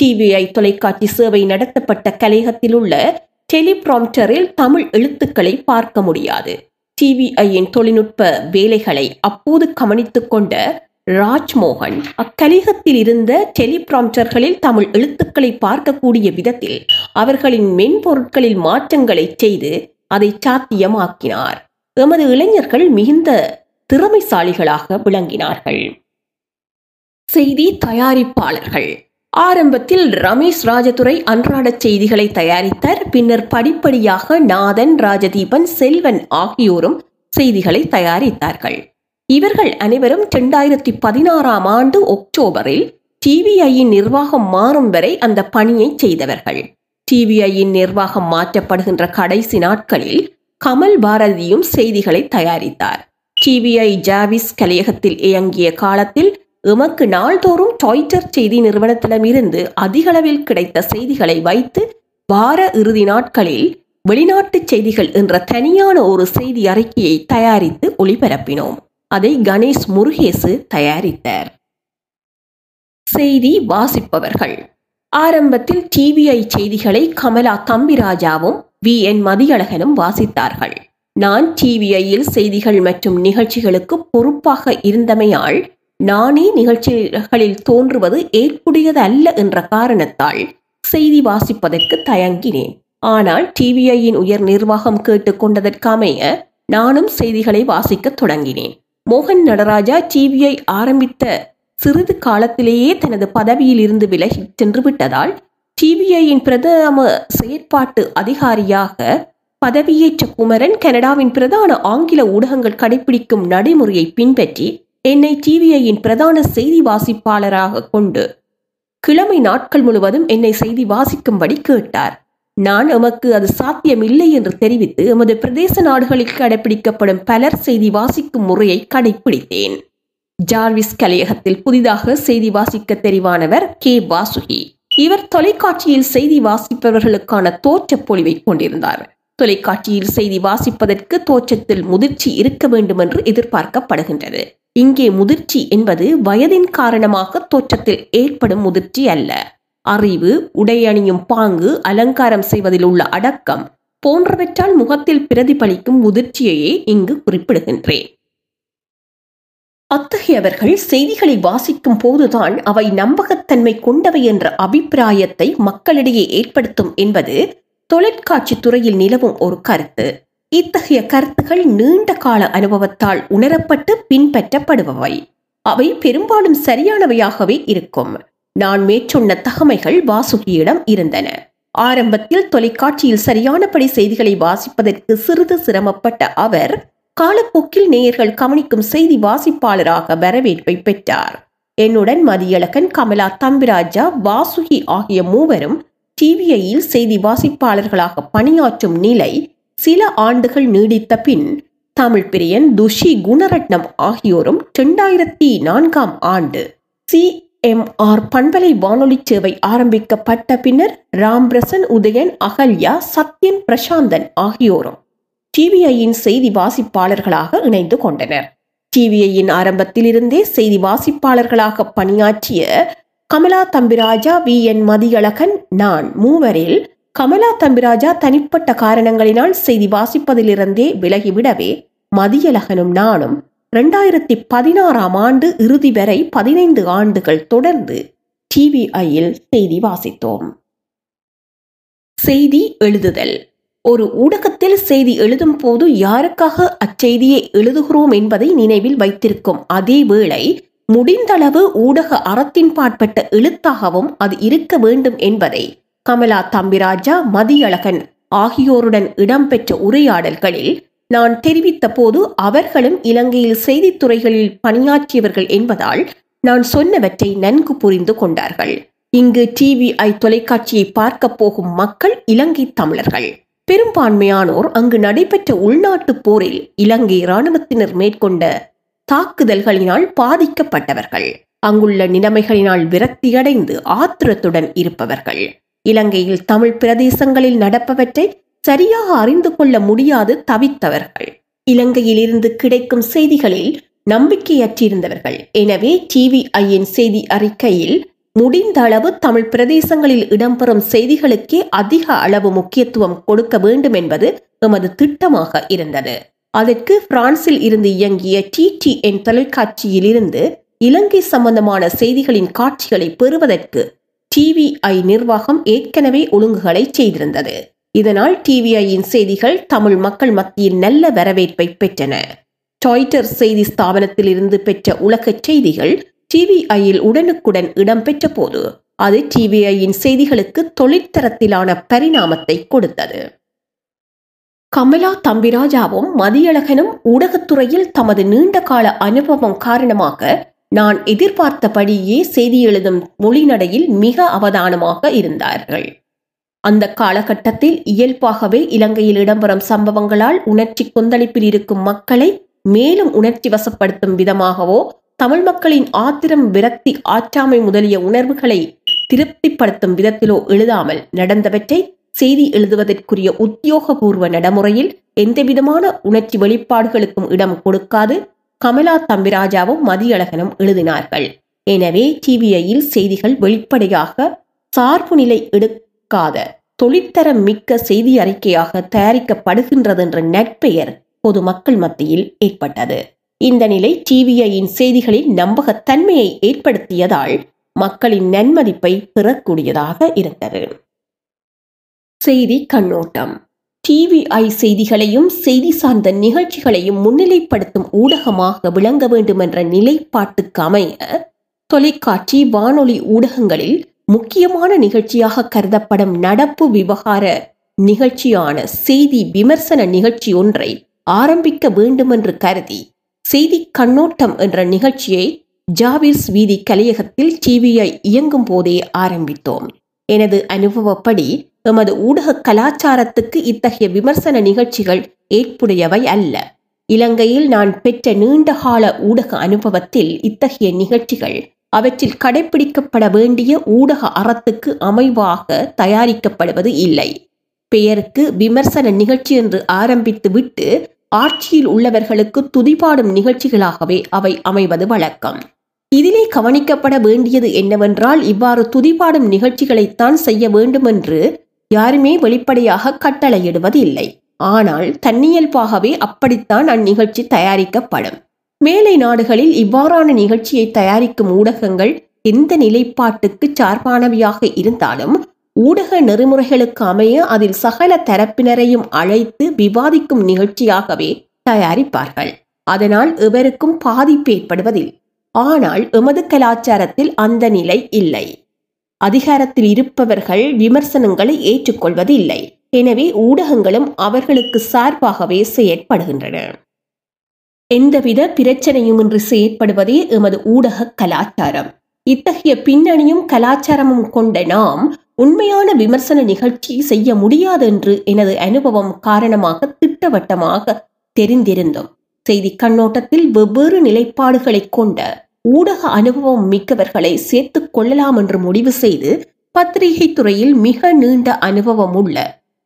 டிவிஐ தொலைக்காட்சி சேவை நடத்தப்பட்ட கலையகத்தில் உள்ள டெலிப்ராம்டரில் தமிழ் எழுத்துக்களை பார்க்க முடியாது. டிவிஐயின் தொழில்நுட்ப வேலைகளை அப்போது கவனித்துக் கொண்ட ராஜ்மோகன் அக்கலிகத்தில் இருந்த டெலிபிராம்டர்களில் தமிழ் எழுத்துக்களை பார்க்கக்கூடிய விதத்தில் அவர்களின் மென்பொருட்களில் மாற்றங்களை செய்து அதை சாத்தியமாக்கினார். எமது இளைஞர்கள் மிகுந்த திறமைசாலிகளாக விளங்கினார்கள். செய்தி தயாரிப்பாளர்கள். ஆரம்பத்தில் ரமேஷ் ராஜதுரை அன்றாட செய்திகளை தயாரித்தார் பின்னர் படிப்படியாக நாதன் ராஜதீபன் செல்வன் ஆகியோரும் செய்திகளை தயாரித்தார்கள். இவர்கள் அனைவரும் இரண்டாயிரத்தி பதினாறாம் ஆண்டு ஒக்டோபரில் டிவிஐயின் நிர்வாகம் மாறும் வரை அந்த பணியை செய்தவர்கள். டிவிஐயின் நிர்வாகம் மாற்றப்படுகின்ற கடைசி நாட்களில் கமல் பாரதியும் செய்திகளை தயாரித்தார். டிவிஐ ஜாவிஸ் கலையகத்தில் இயங்கிய காலத்தில் எமக்கு நாள்தோறும் டாய்டர் செய்தி நிறுவனத்திடமிருந்து அதிகளவில் கிடைத்த செய்திகளை வைத்து வார இறுதி நாட்களில் வெளிநாட்டு செய்திகள் என்ற தனியான ஒரு செய்தி அறிக்கையை தயாரித்து ஒளிபரப்பினோம். அதை கணேஷ் முருகேசு தயாரித்தார். செய்தி வாசிப்பவர்கள். ஆரம்பத்தில் டிவிஐ செய்திகளை கமலா தம்பிராஜாவும் வி என் மதியழகனும் வாசித்தார்கள். நான் டிவிஐயில் செய்திகள் மற்றும் நிகழ்ச்சிகளுக்கு பொறுப்பாக இருந்தமையால் நானே நிகழ்ச்சிகளில் தோன்றுவது ஏற்புடையது அல்ல என்ற காரணத்தால் செய்தி வாசிப்பதற்கு தயங்கினேன். ஆனால் டிவிஐயின் உயர் நிர்வாகம் கேட்டுக்கொண்டதற்கமைய நானும் செய்திகளை வாசிக்கத் தொடங்கினேன். மோகன் நடராஜா டிவிஐ ஆரம்பித்த சிறிது காலத்திலேயே தனது பதவியில் இருந்து விலகி சென்று விட்டதால் டிவிஐயின் பிரதம செயற்பாட்டு அதிகாரியாக பதவியேற்ற குமரன் கனடாவின் பிரதான ஆங்கில ஊடகங்கள் கடைபிடிக்கும் நடைமுறையை பின்பற்றி என்னை டிவிஐயின் பிரதான செய்தி வாசிப்பாளராக கொண்டு கிழமை நாட்கள் முழுவதும் என்னை செய்தி வாசிக்கும்படி கேட்டார். நான் எமக்கு அது சாத்தியமில்லை என்று தெரிவித்து எமது பிரதேச நாடுகளில் கடைபிடிக்கப்படும் பலர் செய்தி வாசிக்கும் முறையை கடைபிடித்தேன் ஜார்விஸ் கலையகத்தில் புதிதாக செய்தி வாசிக்க தெரிவானவர் கே. வாசுகி. இவர் தொலைக்காட்சியில் செய்தி வாசிப்பவர்களுக்கான தோற்ற பொழிவை கொண்டிருந்தார். தொலைக்காட்சியில் செய்தி வாசிப்பதற்கு தோற்றத்தில் முதிர்ச்சி இருக்க வேண்டும் என்று எதிர்பார்க்கப்படுகின்றது. இங்கே முதிர்ச்சி என்பது வயதின் காரணமாக தோற்றத்தில் ஏற்படும் முதிர்ச்சி அல்ல. அறிவு உடையணியும் பாங்கு அலங்காரம் செய்வதில் உள்ள அடக்கம் போன்றவற்றால் முகத்தில் பிரதிபலிக்கும் முதிர்ச்சியையே இங்கு குறிப்பிடுகின்றேன். அத்தகையவர்கள் செய்திகளை வாசிக்கும் போதுதான் அவை நம்பகத்தன்மை கொண்டவை என்ற அபிப்பிராயத்தை மக்களிடையே ஏற்படுத்தும் என்பது தொலைக்காட்சி துறையில் நிலவும் ஒரு கருத்து. இத்தகைய கருத்துகள் நீண்ட கால அனுபவத்தால் உணரப்பட்டு பின்பற்றப்படுபவை. அவை பெரும்பாலும் சரியானவையாகவே இருக்கும். நான் மேற்சொன்ன தகமைகள் வாசுகியிடம் இருந்தன. ஆரம்பத்தில் தொலைக்காட்சியில் சரியானபடி செய்திகளை வாசிப்பதற்கு சிறிது சிரமப்பட்ட அவர் காலப்போக்கில் நேயர்கள் கவனிக்கும் செய்தி வாசிப்பாளராக வரவேற்பை பெற்றார். என்னுடன் மதியழகன் கமலா தம்பிராஜா வாசுகி ஆகிய மூவரும் டிவிஐயில் செய்தி வாசிப்பாளர்களாக பணியாற்றும் நிலை சில ஆண்டுகள் நீடித்த பின் தமிழ் பிரியன் துஷி குணரட்னம் ஆகியோரும் இரண்டாயிரத்தி நான்காம் ஆண்டு சி எம்ஆர் பண்பலை வானொலி சேவை ஆரம்பிக்கப்பட்ட பின்னர் ராம்பிரசன் உதயன் அகல்யா சத்யன் பிரசாந்தன் ஆகியோரும் டிவிஐயின் செய்தி வாசிப்பாளர்களாக இணைந்து கொண்டனர். டிவிஐயின் ஆரம்பத்திலிருந்தே செய்தி வாசிப்பாளர்களாக பணியாற்றிய கமலா தம்பிராஜா வி என் மதியழகன் நான் மூவரில் கமலா தம்பிராஜா தனிப்பட்ட காரணங்களினால் செய்தி வாசிப்பதிலிருந்தே விலகிவிடவே மதியழகனும் நானும் ரெண்டாயிரத்தி பதினாறாம் ஆண்டு இறுதி வரை பதினைந்து ஆண்டுகள் தொடர்ந்து டிவிஐயில் செய்தி வாசித்தோம். செய்தி எழுதுதல். ஒரு ஊடகத்தில் செய்தி எழுதும் போது யாருக்காக அச்செய்தியை எழுதுகிறோம் என்பதை நினைவில் வைத்திருக்கும் அதே வேளை முடிந்தளவு ஊடக அறத்தின் பாற்பட்ட எழுத்தாகவும் அது இருக்க வேண்டும் என்பதை கமலா தம்பிராஜா மதியழகன் ஆகியோருடன் இடம்பெற்ற உரையாடல்களில் நான் தெரிவித்த போது அவர்களும் இலங்கையில் செய்தித்துறைகளில் பணியாற்றியவர்கள் என்பதால் நான் சொன்னவற்றை நன்கு புரிந்து கொண்டார்கள். இங்கு டிவிஐ தொலைக்காட்சியை பார்க்க போகும் மக்கள் இலங்கை தமிழர்கள். பெரும்பான்மையானோர் அங்கு நடைபெற்ற உள்நாட்டு போரில் இலங்கை இராணுவத்தினர் மேற்கொண்ட தாக்குதல்களினால் பாதிக்கப்பட்டவர்கள். அங்குள்ள நிலைமைகளினால் விரக்தியடைந்து ஆத்திரத்துடன் இருப்பவர்கள். இலங்கையில் தமிழ் பிரதேசங்களில் நடப்பவற்றை சரியாக அறிந்து கொள்ள முடியாது தவித்தவர்கள். இலங்கையில் இருந்து கிடைக்கும் செய்திகளில் நம்பிக்கையற்றிருந்தவர்கள். எனவே டிவிஐயின் செய்தி அறிக்கையில் முடிந்த அளவு தமிழ் பிரதேசங்களில் இடம்பெறும் செய்திகளுக்கே அதிக அளவு முக்கியத்துவம் கொடுக்க வேண்டும் என்பது எமது திட்டமாக இருந்தது. அதற்கு பிரான்சில் இருந்து இயங்கிய டிடிஎன் தொலைக்காட்சியில் இருந்து இலங்கை சம்பந்தமான செய்திகளின் காட்சிகளை பெறுவதற்கு டிவிஐ நிர்வாகம் ஏற்கனவே ஒழுங்குகளை செய்திருந்தது. இதனால் டிவிஐயின் செய்திகள் தமிழ் மக்கள் மத்தியில் நல்ல வரவேற்பை பெற்றன. டாய்டர் செய்தி ஸ்தாபனத்தில் இருந்து பெற்ற உலக செய்திகள் டிவிஐயில் உடனுக்குடன் இடம்பெற்ற போது அது டிவிஐயின் செய்திகளுக்கு தொழிற்தரத்திலான பரிணாமத்தை கொடுத்தது. கமலா தம்பிராஜாவும் மதியழகனும் ஊடகத்துறையில் தமது நீண்ட கால அனுபவம் காரணமாக நான் எதிர்பார்த்தபடியே செய்தி எழுதும் மொழிநடையில் மிக அவதானமாக இருந்தார்கள். அந்த காலகட்டத்தில் இயல்பாகவே இலங்கையில் இடம்பெறும் சம்பவங்களால் உணர்ச்சி கொந்தளிப்பில் இருக்கும் மக்களை மேலும் உணர்ச்சி வசப்படுத்தும் விதமாகவோ தமிழ் மக்களின் ஆத்திரம் விரக்தி ஆற்றாமை முதலிய உணர்வுகளை திருப்திப்படுத்தும் விதத்திலோ எழுதாமல் நடந்தவற்றை செய்தி எழுதுவதற்குரிய உத்தியோகபூர்வ நடைமுறையில் எந்தவிதமான உணர்ச்சி வெளிப்பாடுகளுக்கும் இடம் கொடுக்காது கமலா தம்பிராஜாவும் மதியழகனும் எழுதினார்கள். எனவே டிவிஐயில் செய்திகள் வெளிப்படையாக சார்பு நிலை எடுக்காத தொழிற்தரம் மிக்க செய்தி அறிக்கையாக தயாரிக்கப்படுகின்றது என்ற நெற்பெயர் பொதுமக்கள் மத்தியில் ஏற்பட்டது. இந்த நிலை டிவிஐயின் செய்திகளில் நம்பகத்தன்மையை ஏற்படுத்தியதால் மக்களின் நன்மதிப்பை பெறக்கூடியதாக இருந்தது. செய்தி கண்ணோட்டம். டிவிஐ செய்திகளையும் செய்தி சார்ந்த நிகழ்ச்சிகளையும் முன்னிலைப்படுத்தும் ஊடகமாக விளங்க வேண்டும் என்ற நிலைப்பாட்டுக்கு அமைய தொலைக்காட்சி வானொலி ஊடகங்களில் முக்கியமான நிகழ்ச்சியாக கருதப்படும் நடப்பு விவகார நிகழ்ச்சியான செய்தி விமர்சன நிகழ்ச்சி ஒன்றை ஆரம்பிக்க வேண்டுமென்று கருதி செய்தி கண்ணோட்டம் என்ற நிகழ்ச்சியை ஜாவிர்ஸ் வீதி கலையகத்தில் டிவிஐ இயங்கும் போதே ஆரம்பித்தோம். எனது அனுபவப்படி எமது ஊடக கலாச்சாரத்துக்கு இத்தகைய விமர்சன நிகழ்ச்சிகள் ஏற்புடையவை அல்ல. இலங்கையில் நான் பெற்ற நீண்டகால ஊடக அனுபவத்தில் இத்தகைய நிகழ்ச்சிகள் அவற்றில் கடைபிடிக்கப்பட வேண்டிய ஊடக அறத்துக்கு அமைவாக தயாரிக்கப்படுவது இல்லை. பெயருக்கு விமர்சன நிகழ்ச்சி என்று ஆரம்பித்து விட்டு ஆட்சியில் உள்ளவர்களுக்கு துதிபாடும் நிகழ்ச்சிகளாகவே அவை அமைவது வழக்கம். இதிலே கவனிக்கப்பட வேண்டியது என்னவென்றால் இவ்வாறு துதிபாடும் நிகழ்ச்சிகளைத்தான் செய்ய வேண்டுமென்று யாருமே வெளிப்படையாக கட்டளையிடுவது இல்லை ஆனால் தன்னியல்பாகவே அப்படித்தான் அந்நிகழ்ச்சி தயாரிக்கப்படும். மேலை நாடுகளில் இவ்வாறான நிகழ்ச்சியை தயாரிக்கும் ஊடகங்கள் எந்த நிலைப்பாட்டுக்கு சார்பானவையாக இருந்தாலும் ஊடக நெறிமுறைகளுக்கு அமைய அதில் சகல தரப்பினரையும் அழைத்து விவாதிக்கும் நிகழ்ச்சியாகவே தயாரிப்பார்கள். அதனால் எவருக்கும் பாதிப்பு ஏற்படுவதில் ஆனால் எமது கலாச்சாரத்தில் அந்த நிலை இல்லை. அதிகாரத்தில் இருப்பவர்கள் விமர்சனங்களை ஏற்றுக்கொள்வது இல்லை எனவே ஊடகங்களும் அவர்களுக்கு சார்பாகவே செயற்படுகின்றன. எந்தவித பிரச்சனையுமின்றி செயற்படுவதே எமது ஊடக கலாச்சாரம். இத்தகைய பின்னணியும் கலாச்சாரமும் கொண்ட நாம் உண்மையான விமர்சன நிகழ்ச்சி செய்ய முடியாது என்று எனது அனுபவம் காரணமாக திட்டவட்டமாக தெரிந்திருந்தோம். செய்தி கண்ணோட்டத்தில் வெவ்வேறு நிலைப்பாடுகளை கொண்ட ஊடக அனுபவம் மிக்கவர்களை சேர்த்துக் கொள்ளலாம் என்று முடிவு செய்து பத்திரிகை துறையில் மிக நீண்ட அனுபவம் உள்ள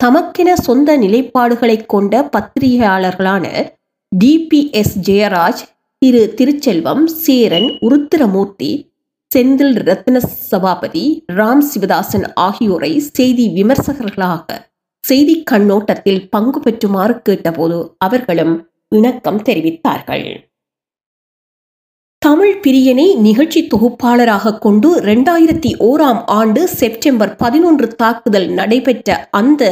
தமக்கென சொந்த நிலைப்பாடுகளை கொண்ட பத்திரிகையாளர்களான டிபிஎஸ் ஜெயராஜ் திரு திருச்செல்வம் சேரன் உருத்திரமூர்த்தி செந்தில் ரத்ன சபாபதி ராம் சிவதாசன் ஆகியோரை செய்தி விமர்சகர்களாக செய்தி கண்ணோட்டத்தில் பங்கு பெற்றுமாறு கேட்டபோது அவர்களும் இணக்கம் தெரிவித்தார்கள். தமிழ் பிரியனை நிகழ்ச்சி தொகுப்பாளராக கொண்டு இரண்டாயிரத்தி ஓராம் ஆண்டு செப்டம்பர் பதினொன்று தாக்குதல் நடைபெற்ற அந்த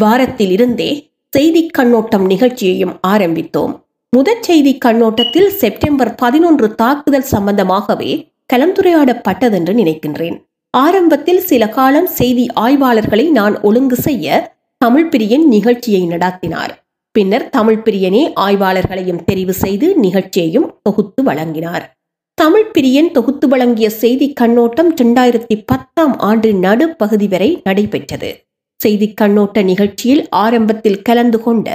வாரத்தில் இருந்தே செய்தி கண்ணோட்டம் நிகழ்ச்சியையும் ஆரம்பித்தோம். முதற் செய்தி கண்ணோட்டத்தில் செப்டம்பர் பதினொன்று தாக்குதல் சம்பந்தமாகவே கலந்துரையாடப்பட்டதென்று நினைக்கின்றேன். ஆரம்பத்தில் சில காலம் செய்தி ஆய்வாளர்களை நான் ஒழுங்கு செய்ய தமிழ் பிரியன் நிகழ்ச்சியை நடாத்தினார். பின்னர் தமிழ் பிரியனே ஆய்வாளர்களையும் தெரிவு செய்து நிகழ்ச்சியையும் தொகுத்து வழங்கினார். தமிழ் பிரியன் தொகுத்து வழங்கிய செய்தி கண்ணோட்டம் இரண்டாயிரத்தி பத்தாம் ஆண்டு நடுப்பகுதி வரை நடைபெற்றது. செய்தி கண்ணோட்ட நிகழ்ச்சியில் ஆரம்பத்தில் கலந்து கொண்ட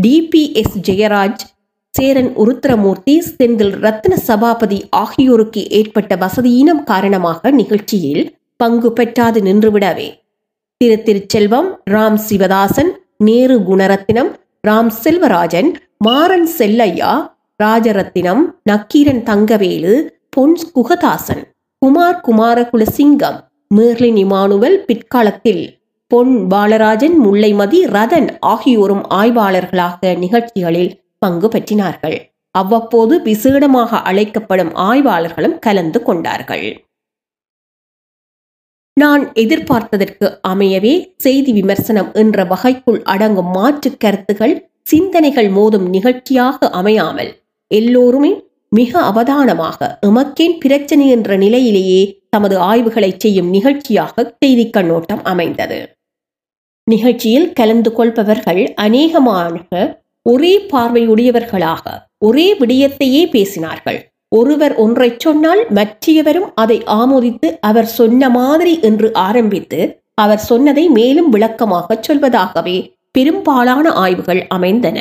டிபிஎஸ் ஜெயராஜ் சேரன் உருத்திரமூர்த்தி செந்தில் ரத்ன சபாபதி ஆகியோருக்கு ஏற்பட்ட வசதியினம் காரணமாக நிகழ்ச்சியில் பங்கு பெற்றாது நின்றுவிடவே. திரு திருச்செல்வம் ராம் சிவதாசன் நேரு குணரத்தினம் ராம் செல்வராஜன் மாறன் செல்லையா ராஜரத்தினம் நக்கீரன் தங்கவேலு பொன் குகதாசன் குமார் குமாரகுலசிங்கம் மேர்லின் இமானுவல் பிற்காலத்தில் பொன் பாலராஜன் முல்லைமதி ரதன் ஆகியோரும் ஆய்வாளர்களாக நிகழ்ச்சிகளில் பங்கு பற்றினார்கள். அவ்வப்போது விசேடமாக அழைக்கப்படும் ஆய்வாளர்களும் கலந்து கொண்டார்கள். நான் எதிர்பார்த்ததற்கு அமையவே செய்தி விமர்சனம் என்ற வகைக்குள் அடங்கும் மாற்று கருத்துகள் சிந்தனைகள் மோதும் நிகழ்ச்சியாக அமையாமல் எல்லோருமே மிக அவதானமாக எமக்கேன் பிரச்சனை என்ற நிலையிலேயே தமது ஆய்வுகளை செய்யும் நிகழ்ச்சியாக செய்தி கண்ணோட்டம் அமைந்தது. நிகழ்ச்சியில் கலந்து கொள்பவர்கள் அநேகமாக ஒரே பார்வையுடையவர்களாக ஒரே விடயத்தையே பேசினார்கள். ஒருவர் ஒன்றை சொன்னால் மற்றியவரும் அதை ஆமோதித்து அவர் சொன்ன மாதிரி என்று ஆரம்பித்து அவர் சொன்னதை மேலும் விளக்கமாக சொல்வதாகவே பெரும்பாலான ஆய்வுகள் அமைந்தன.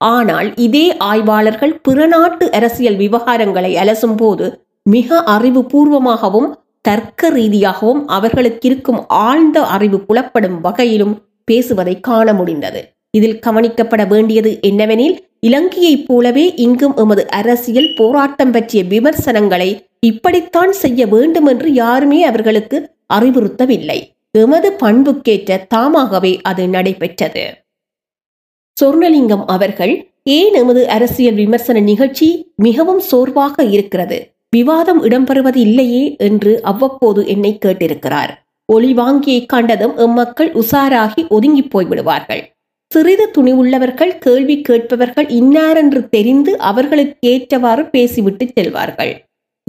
ஆனால் இதே ஆய்வாளர்கள் பிற நாட்டு அரசியல் விவகாரங்களை அலசும் போது மிக அறிவுபூர்வமாகவும் தர்க்க ரீதியாகவும் அவர்களுக்கு இருக்கும் ஆழ்ந்த அறிவு புலப்படும் வகையிலும் பேசுவதை காண முடிந்தது. இதில் கவனிக்கப்பட வேண்டியது என்னவெனில் இலங்கையைப் போலவே இங்கும் எமது அரசியல் போராட்டம் பற்றிய விமர்சனங்களை இப்படித்தான் செய்ய வேண்டும் என்று யாருமே அவர்களுக்கு அறிவுறுத்தவில்லை. எமது பண்புக்கேற்ற தாமாகவே அது நடைபெற்றது. சொர்ணலிங்கம் அவர்கள் ஏன் எமது அரசியல் விமர்சன நிகழ்ச்சி மிகவும் சோர்வாக இருக்கிறது? விவாதம் இடம்பெறுவது இல்லையே? என்று அவ்வப்போது என்னை கேட்டிருக்கிறார். ஒளிவாங்கியை கண்டதும் எம்மக்கள் உசாராகி ஒதுங்கி போய்விடுவார்கள். சிறிது துணிவுள்ளவர்கள் கேள்வி கேட்பவர்கள் இன்னாரென்று தெரிந்து அவர்களுக்கு ஏற்றவாறு பேசிவிட்டு செல்வார்கள்.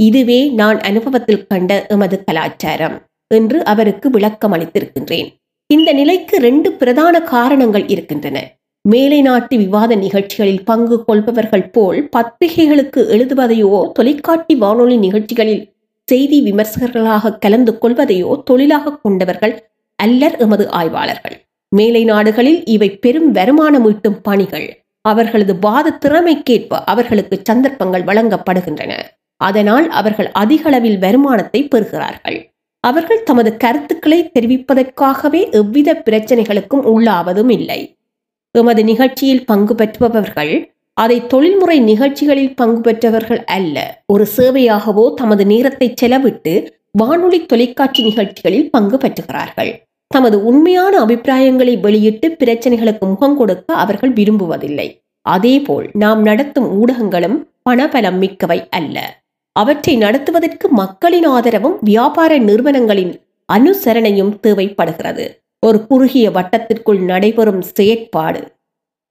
இதுவே நான் அனுபவத்தில் கண்ட எமது கலாச்சாரம் என்று அவருக்கு விளக்கம் அளித்திருக்கின்றேன். இந்த நிலைக்கு ரெண்டு பிரதான காரணங்கள் இருக்கின்றன. மேலை நாட்டு விவாத நிகழ்ச்சிகளில் பங்கு கொள்பவர்கள் போல் பத்திரிகைகளுக்கு எழுதுவதையோ தொலைக்காட்சி வானொலி நிகழ்ச்சிகளில் செய்தி விமர்சகர்களாக கலந்து கொள்வதையோ தொழிலாக கொண்டவர்கள் அல்லர் எமது ஆய்வாளர்கள். மேலை நாடுகளில் இவை பெரும் வருமானம் ஈட்டும் பணிகள். அவர்களது வாத திறமைக்கேற்ப அவர்களுக்கு சந்தர்ப்பங்கள் வழங்கப்படுகின்றன. அதனால் அவர்கள் அதிக அளவில் வருமானத்தை பெறுகிறார்கள். அவர்கள் தமது கருத்துக்களை தெரிவிப்பதற்காகவே எவ்வித பிரச்சனைகளுக்கும் உள்ளாவதும் இல்லை எமது நிகழ்ச்சியில் பங்கு பெற்றுபவர்கள் அதை தொழில்முறை நிகழ்ச்சிகளில் பங்கு பெற்றவர்கள் அல்ல. ஒரு சேவையாகவோ தமது நேரத்தை செலவிட்டு வானொலி தொலைக்காட்சி நிகழ்ச்சிகளில் பங்கு பெற்றுகிறார்கள். தமது உண்மையான அபிப்பிராயங்களை வெளியிட்டு பிரச்சனைகளுக்கு முகம் கொடுக்க அவர்கள் விரும்புவதில்லை. அதேபோல் நாம் நடத்தும் ஊடகங்களும் பணபலம் மிக்கவை அல்ல. அவற்றை நடத்துவதற்கு மக்களின் ஆதரவும் வியாபார நிறுவனங்களின் அனுசரணையும் தேவைப்படுகிறது. ஒரு குறுகிய வட்டத்திற்குள் நடைபெறும் செயற்பாடு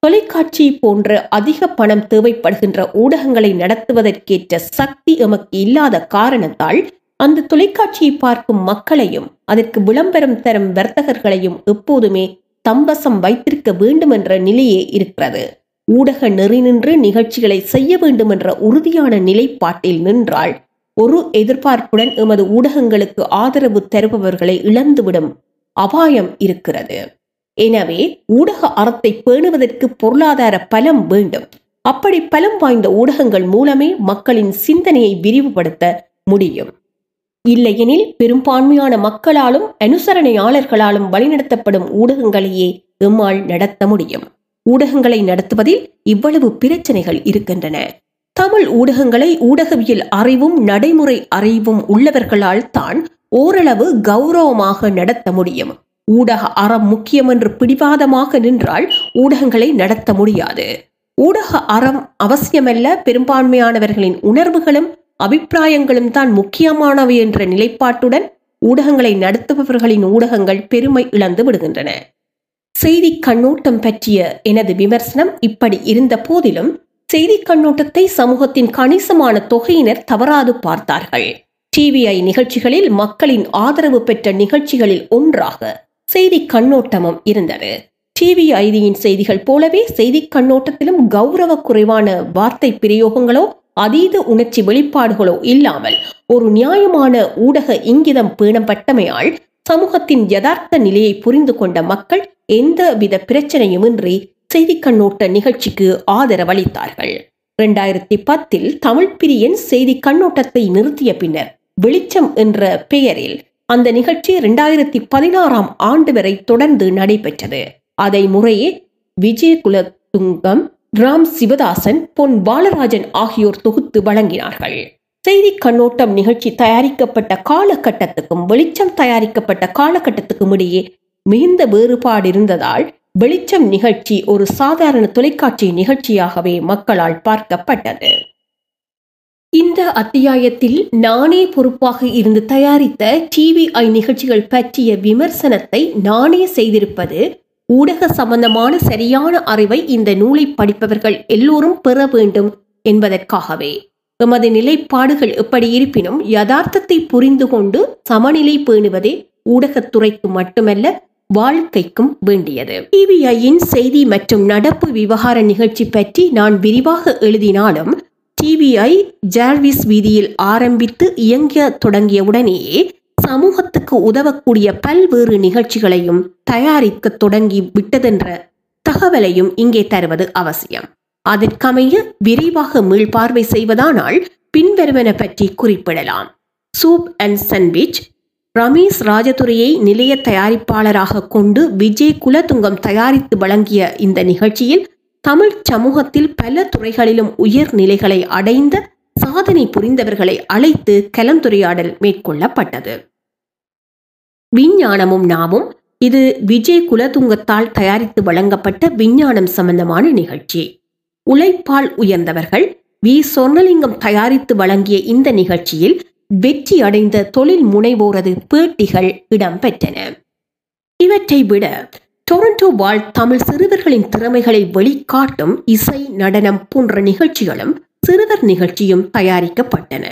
தொலைக்காட்சி போன்ற அதிக பணம் தேவைப்படுகின்ற ஊடகங்களை நடத்துவதற்கேற்ற சக்தி எமக்கு இல்லாத காரணத்தால் அந்த தொலைக்காட்சியை பார்க்கும் மக்களையும் அதற்கு விளம்பரம் தரும் வர்த்தகர்களையும் எப்போதுமே தம்பசம் வைத்திருக்க வேண்டும் என்ற நிலையே இருக்கிறது. ஊடக நெறி நின்று நிகழ்ச்சிகளை செய்ய வேண்டும் என்ற உறுதியான நிலைப்பாட்டில் நின்றால் ஒரு எதிர்பார்ப்புடன் எமது ஊடகங்களுக்கு ஆதரவு தருபவர்களை இழந்துவிடும் அபாயம் இருக்கிறது. எனவே ஊடக அறத்தை பேணுவதற்கு பொருளாதார பலம் வேண்டும். அப்படி பலம் வாய்ந்த ஊடகங்கள் மூலமே மக்களின் சிந்தனையை விரிவுபடுத்த முடியும். இல்லையெனில் பெரும்பான்மையான மக்களாலும் அனுசரணையாளர்களாலும் வழிநடத்தப்படும் ஊடகங்களையே எம்மால் நடத்த முடியும். ஊடகங்களை நடத்துவதில் இவ்வளவு பிரச்சனைகள் இருக்கின்றன. தமிழ் ஊடகங்களை ஊடகவியல் அறிவும் நடைமுறை அறிவும் உள்ளவர்களால் தான் ஓரளவு கௌரவமாக நடத்த முடியும். ஊடக அறம் முக்கியம் என்று பிடிவாதமாக நின்றால் ஊடகங்களை நடத்த முடியாது. ஊடக அறம் அவசியமல்ல பெரும்பான்மையானவர்களின் உணர்வுகளும் அபிப்பிராயங்களும் தான் முக்கியமானவை என்ற நிலைப்பாட்டுடன் ஊடகங்களை நடத்துபவர்களின் ஊடகங்கள் பெருமை இழந்து விடுகின்றன. செய்தி கண்ணோட்டம் பற்றிய எனது விமர்சனம் இப்படி இருந்த போதிலும் செய்தி கண்ணோட்டத்தை சமூகத்தின் கணிசமான தொகையினர் தவறாது பார்த்தார்கள். டிவிஐ நிகழ்ச்சிகளில் மக்களின் ஆதரவு பெற்ற நிகழ்ச்சிகளில் ஒன்றாக செய்தி கண்ணோட்டமும் இருந்தது. டிவி ஐதியின் செய்திகள் போலவே செய்தி கண்ணோட்டத்திலும் கௌரவ குறைவான வார்த்தை பிரயோகங்களோ அதீத உணர்ச்சி வெளிப்பாடுகளோ இல்லாமல் ஒரு நியாயமான ஊடக இங்கிதம் பேணப்பட்டமையால் சமூகத்தின் யதார்த்த நிலையை புரிந்து கொண்ட மக்கள் எந்தவித பிரச்சனையுமின்றி செய்தி கண்ணோட்ட நிகழ்ச்சிக்கு ஆதரவளித்தார்கள். இரண்டாயிரத்தி பத்தில் தமிழ் பிரியன் செய்தி கண்ணோட்டத்தை நிறுத்திய பின்னர் வெளிச்சம் என்ற பெயரில் அந்த நிகழ்ச்சி இரண்டாயிரத்தி பதினாறாம் ஆண்டு வரை தொடர்ந்து நடைபெற்றது. அதை முறையே விஜயகுலதுங்கம் ராம் சிவதாசன் பொன் பாலராஜன் ஆகியோர் தொகுத்து வழங்கினார்கள். செய்தி கண்ணோட்டம் நிகழ்ச்சி தயாரிக்கப்பட்ட காலகட்டத்துக்கும் வெளிச்சம் தயாரிக்கப்பட்ட காலகட்டத்துக்கும் இடையே மிகுந்த வேறுபாடு இருந்ததால் வெளிச்சம் நிகழ்ச்சி ஒரு சாதாரண தொலைக்காட்சி நிகழ்ச்சியாகவே மக்களால் பார்க்கப்பட்டது. இந்த அத்தியாயத்தில் நானே பொறுப்பாக இருந்து தயாரித்த டிவிஐ நிகழ்ச்சிகள் பற்றிய விமர்சனத்தை நானே செய்திருப்பது ஊடக சம்பந்தமான சரியான அறிவை இந்த நூலை படிப்பவர்கள் எல்லோரும் பெற வேண்டும் என்பதற்காகவே. எமது நிலைப்பாடுகள் எப்படி இருப்பினும் யதார்த்தத்தை புரிந்து கொண்டு சமநிலை பேணுவதே ஊடகத்துறைக்கு மட்டுமல்ல வாழ்க்கைக்கும் வேண்டியது. டிவிஐயின் செய்தி மற்றும் நடப்பு விவகார நிகழ்ச்சி பற்றி நான் விரிவாக எழுதினாலும் டிவிஐ ஜார்விஸ் வீதியில் ஆரம்பித்து இயங்க தொடங்கியவுடனேயே சமூகத்துக்கு உதவக்கூடிய பல்வேறு நிகழ்ச்சிகளையும் தயாரிக்க தொடங்கி விட்டதென்ற தகவலையும் இங்கே தருவது அவசியம். அதற்கமைய விரைவாக மீள்பார்வை செய்வதானால் பின்வருவன பற்றி குறிப்பிடலாம். சூப் அண்ட் சன்விச் ரமேஷ் ராஜதுரையை நிலைய தயாரிப்பாளராக கொண்டு விஜய் குலதுங்கம் தயாரித்து வழங்கிய இந்த நிகழ்ச்சியில் தமிழ் சமூகத்தில் பல துறைகளிலும் உயர் நிலைகளை அடைந்த சாதனை புரிந்தவர்களை அழைத்து கலந்துரையாடல் மேற்கொள்ளப்பட்டது. விஞ்ஞானமும் நாமும் இது விஜய் குலதுங்கத்தால் தயாரித்து வழங்கப்பட்ட விஞ்ஞானம் சம்பந்தமான நிகழ்ச்சி. உழைப்பால் உயர்ந்தவர்கள் வி. சொர்ணலிங்கம் தயாரித்து வழங்கிய இந்த நிகழ்ச்சியில் வெற்றி அடைந்த தொழில் முனைவோரது பேட்டிகள் இடம்பெற்றன. இவற்றை விட டொரண்டோ வாழ் தமிழ் சிறுவர்களின் திறமைகளை வெளிக்காட்டும் இசை நடனம் போன்ற நிகழ்ச்சிகளும் சிறுவர் நிகழ்ச்சியும் தயாரிக்கப்பட்டன.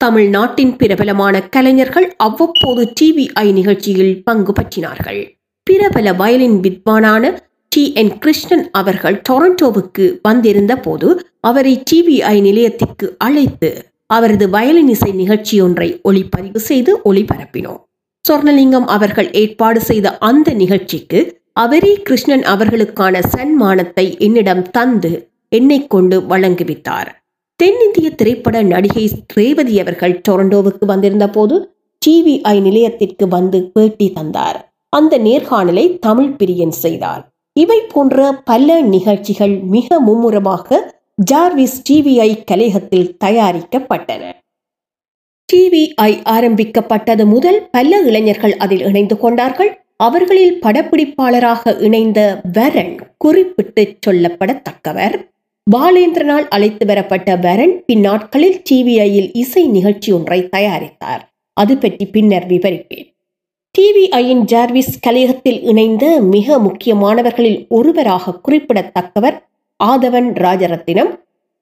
தமிழ்நாட்டின் பிரபலமான கலைஞர்கள் அவ்வப்போது டிவிஐ நிகழ்ச்சியில் பங்கு பற்றினார்கள். பிரபல வயலின் வித்வானான டி என் கிருஷ்ணன் அவர்கள் டொரண்டோவுக்கு வந்திருந்த போது அவரை டிவிஐ நிலையத்திற்கு அழைத்து அவரது வயலின் இசை நிகழ்ச்சி ஒன்றை ஒளிப்பதிவு செய்து ஒளிபரப்பினோம். சொர்ணலிங்கம் அவர்கள் ஏற்பாடு செய்த அந்த நிகழ்ச்சிக்கு அவரே கிருஷ்ணன் அவர்களுக்கான சன்மானத்தை என்னிடம் தந்து என்னை கொண்டு வழங்குவித்தார் தென்னிந்திய திரைப்பட நடிகை ரேவதி அவர்கள் டொரண்டோவுக்கு வந்திருந்த போது டிவிஐ நிலையத்திற்கு வந்து பேட்டி தந்தார். அந்த நேர்காணலை தமிழ் பிரியன் செய்தார். இவை போன்ற பல நிகழ்ச்சிகள் மிக மும்முரமாக ஜார்விஸ் டிவிஐ கலையகத்தில் தயாரிக்கப்பட்டன. டிவிஐ ஆரம்பிக்கப்பட்டது முதல் பல இளைஞர்கள் அதில் இணைந்து கொண்டார்கள். அவர்களில் படப்பிடிப்பாளராக இணைந்த வரன் குறிப்பிட்டு சொல்லப்படத்தக்கவர். பாலேந்திரனால் அழைத்து வரப்பட்ட வரன் பின்னாட்களில் டிவிஐயில் இசை நிகழ்ச்சி ஒன்றை தயாரித்தார். அது பற்றி பின்னர் விவரிப்பேன். டிவிஐயின் ஜார்விஸ் கலையகத்தில் இணைந்த மிக முக்கியமானவர்களில் ஒருவராக குறிப்பிடத்தக்கவர் ஆதவன் ராஜரத்தினம்.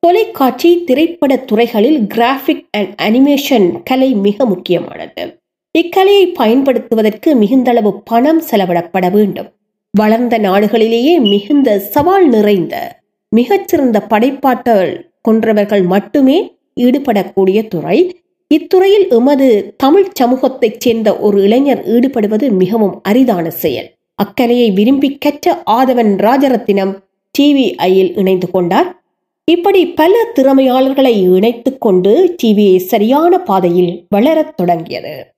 தொலைக்காட்சி திரைப்பட துறைகளில் கிராஃபிக் அண்ட் அனிமேஷன் கலை மிக முக்கியமானது. இக்கலையை பயன்படுத்துவதற்கு மிகுந்தளவு பணம் செலவிடப்பட வேண்டும். வளர்ந்த நாடுகளிலேயே மிகுந்த சவால் நிறைந்த மிகச்சிறந்த படைப்பாற்றல் கொன்றவர்கள் மட்டுமே ஈடுபடக்கூடிய துறை. இத்துறையில் எமது தமிழ் சமூகத்தைச் சேர்ந்த ஒரு இளைஞர் ஈடுபடுவது மிகவும் அரிதான செயல். அக்கலையை விரும்பி கற்ற ஆதவன் ராஜரத்தினம் டிவிஐயில் இணைந்து கொண்டார். இப்படி பல திறமையாளர்களை இணைத்துக்கொண்டு டிவியை சரியான பாதையில் வளரத் தொடங்கியது.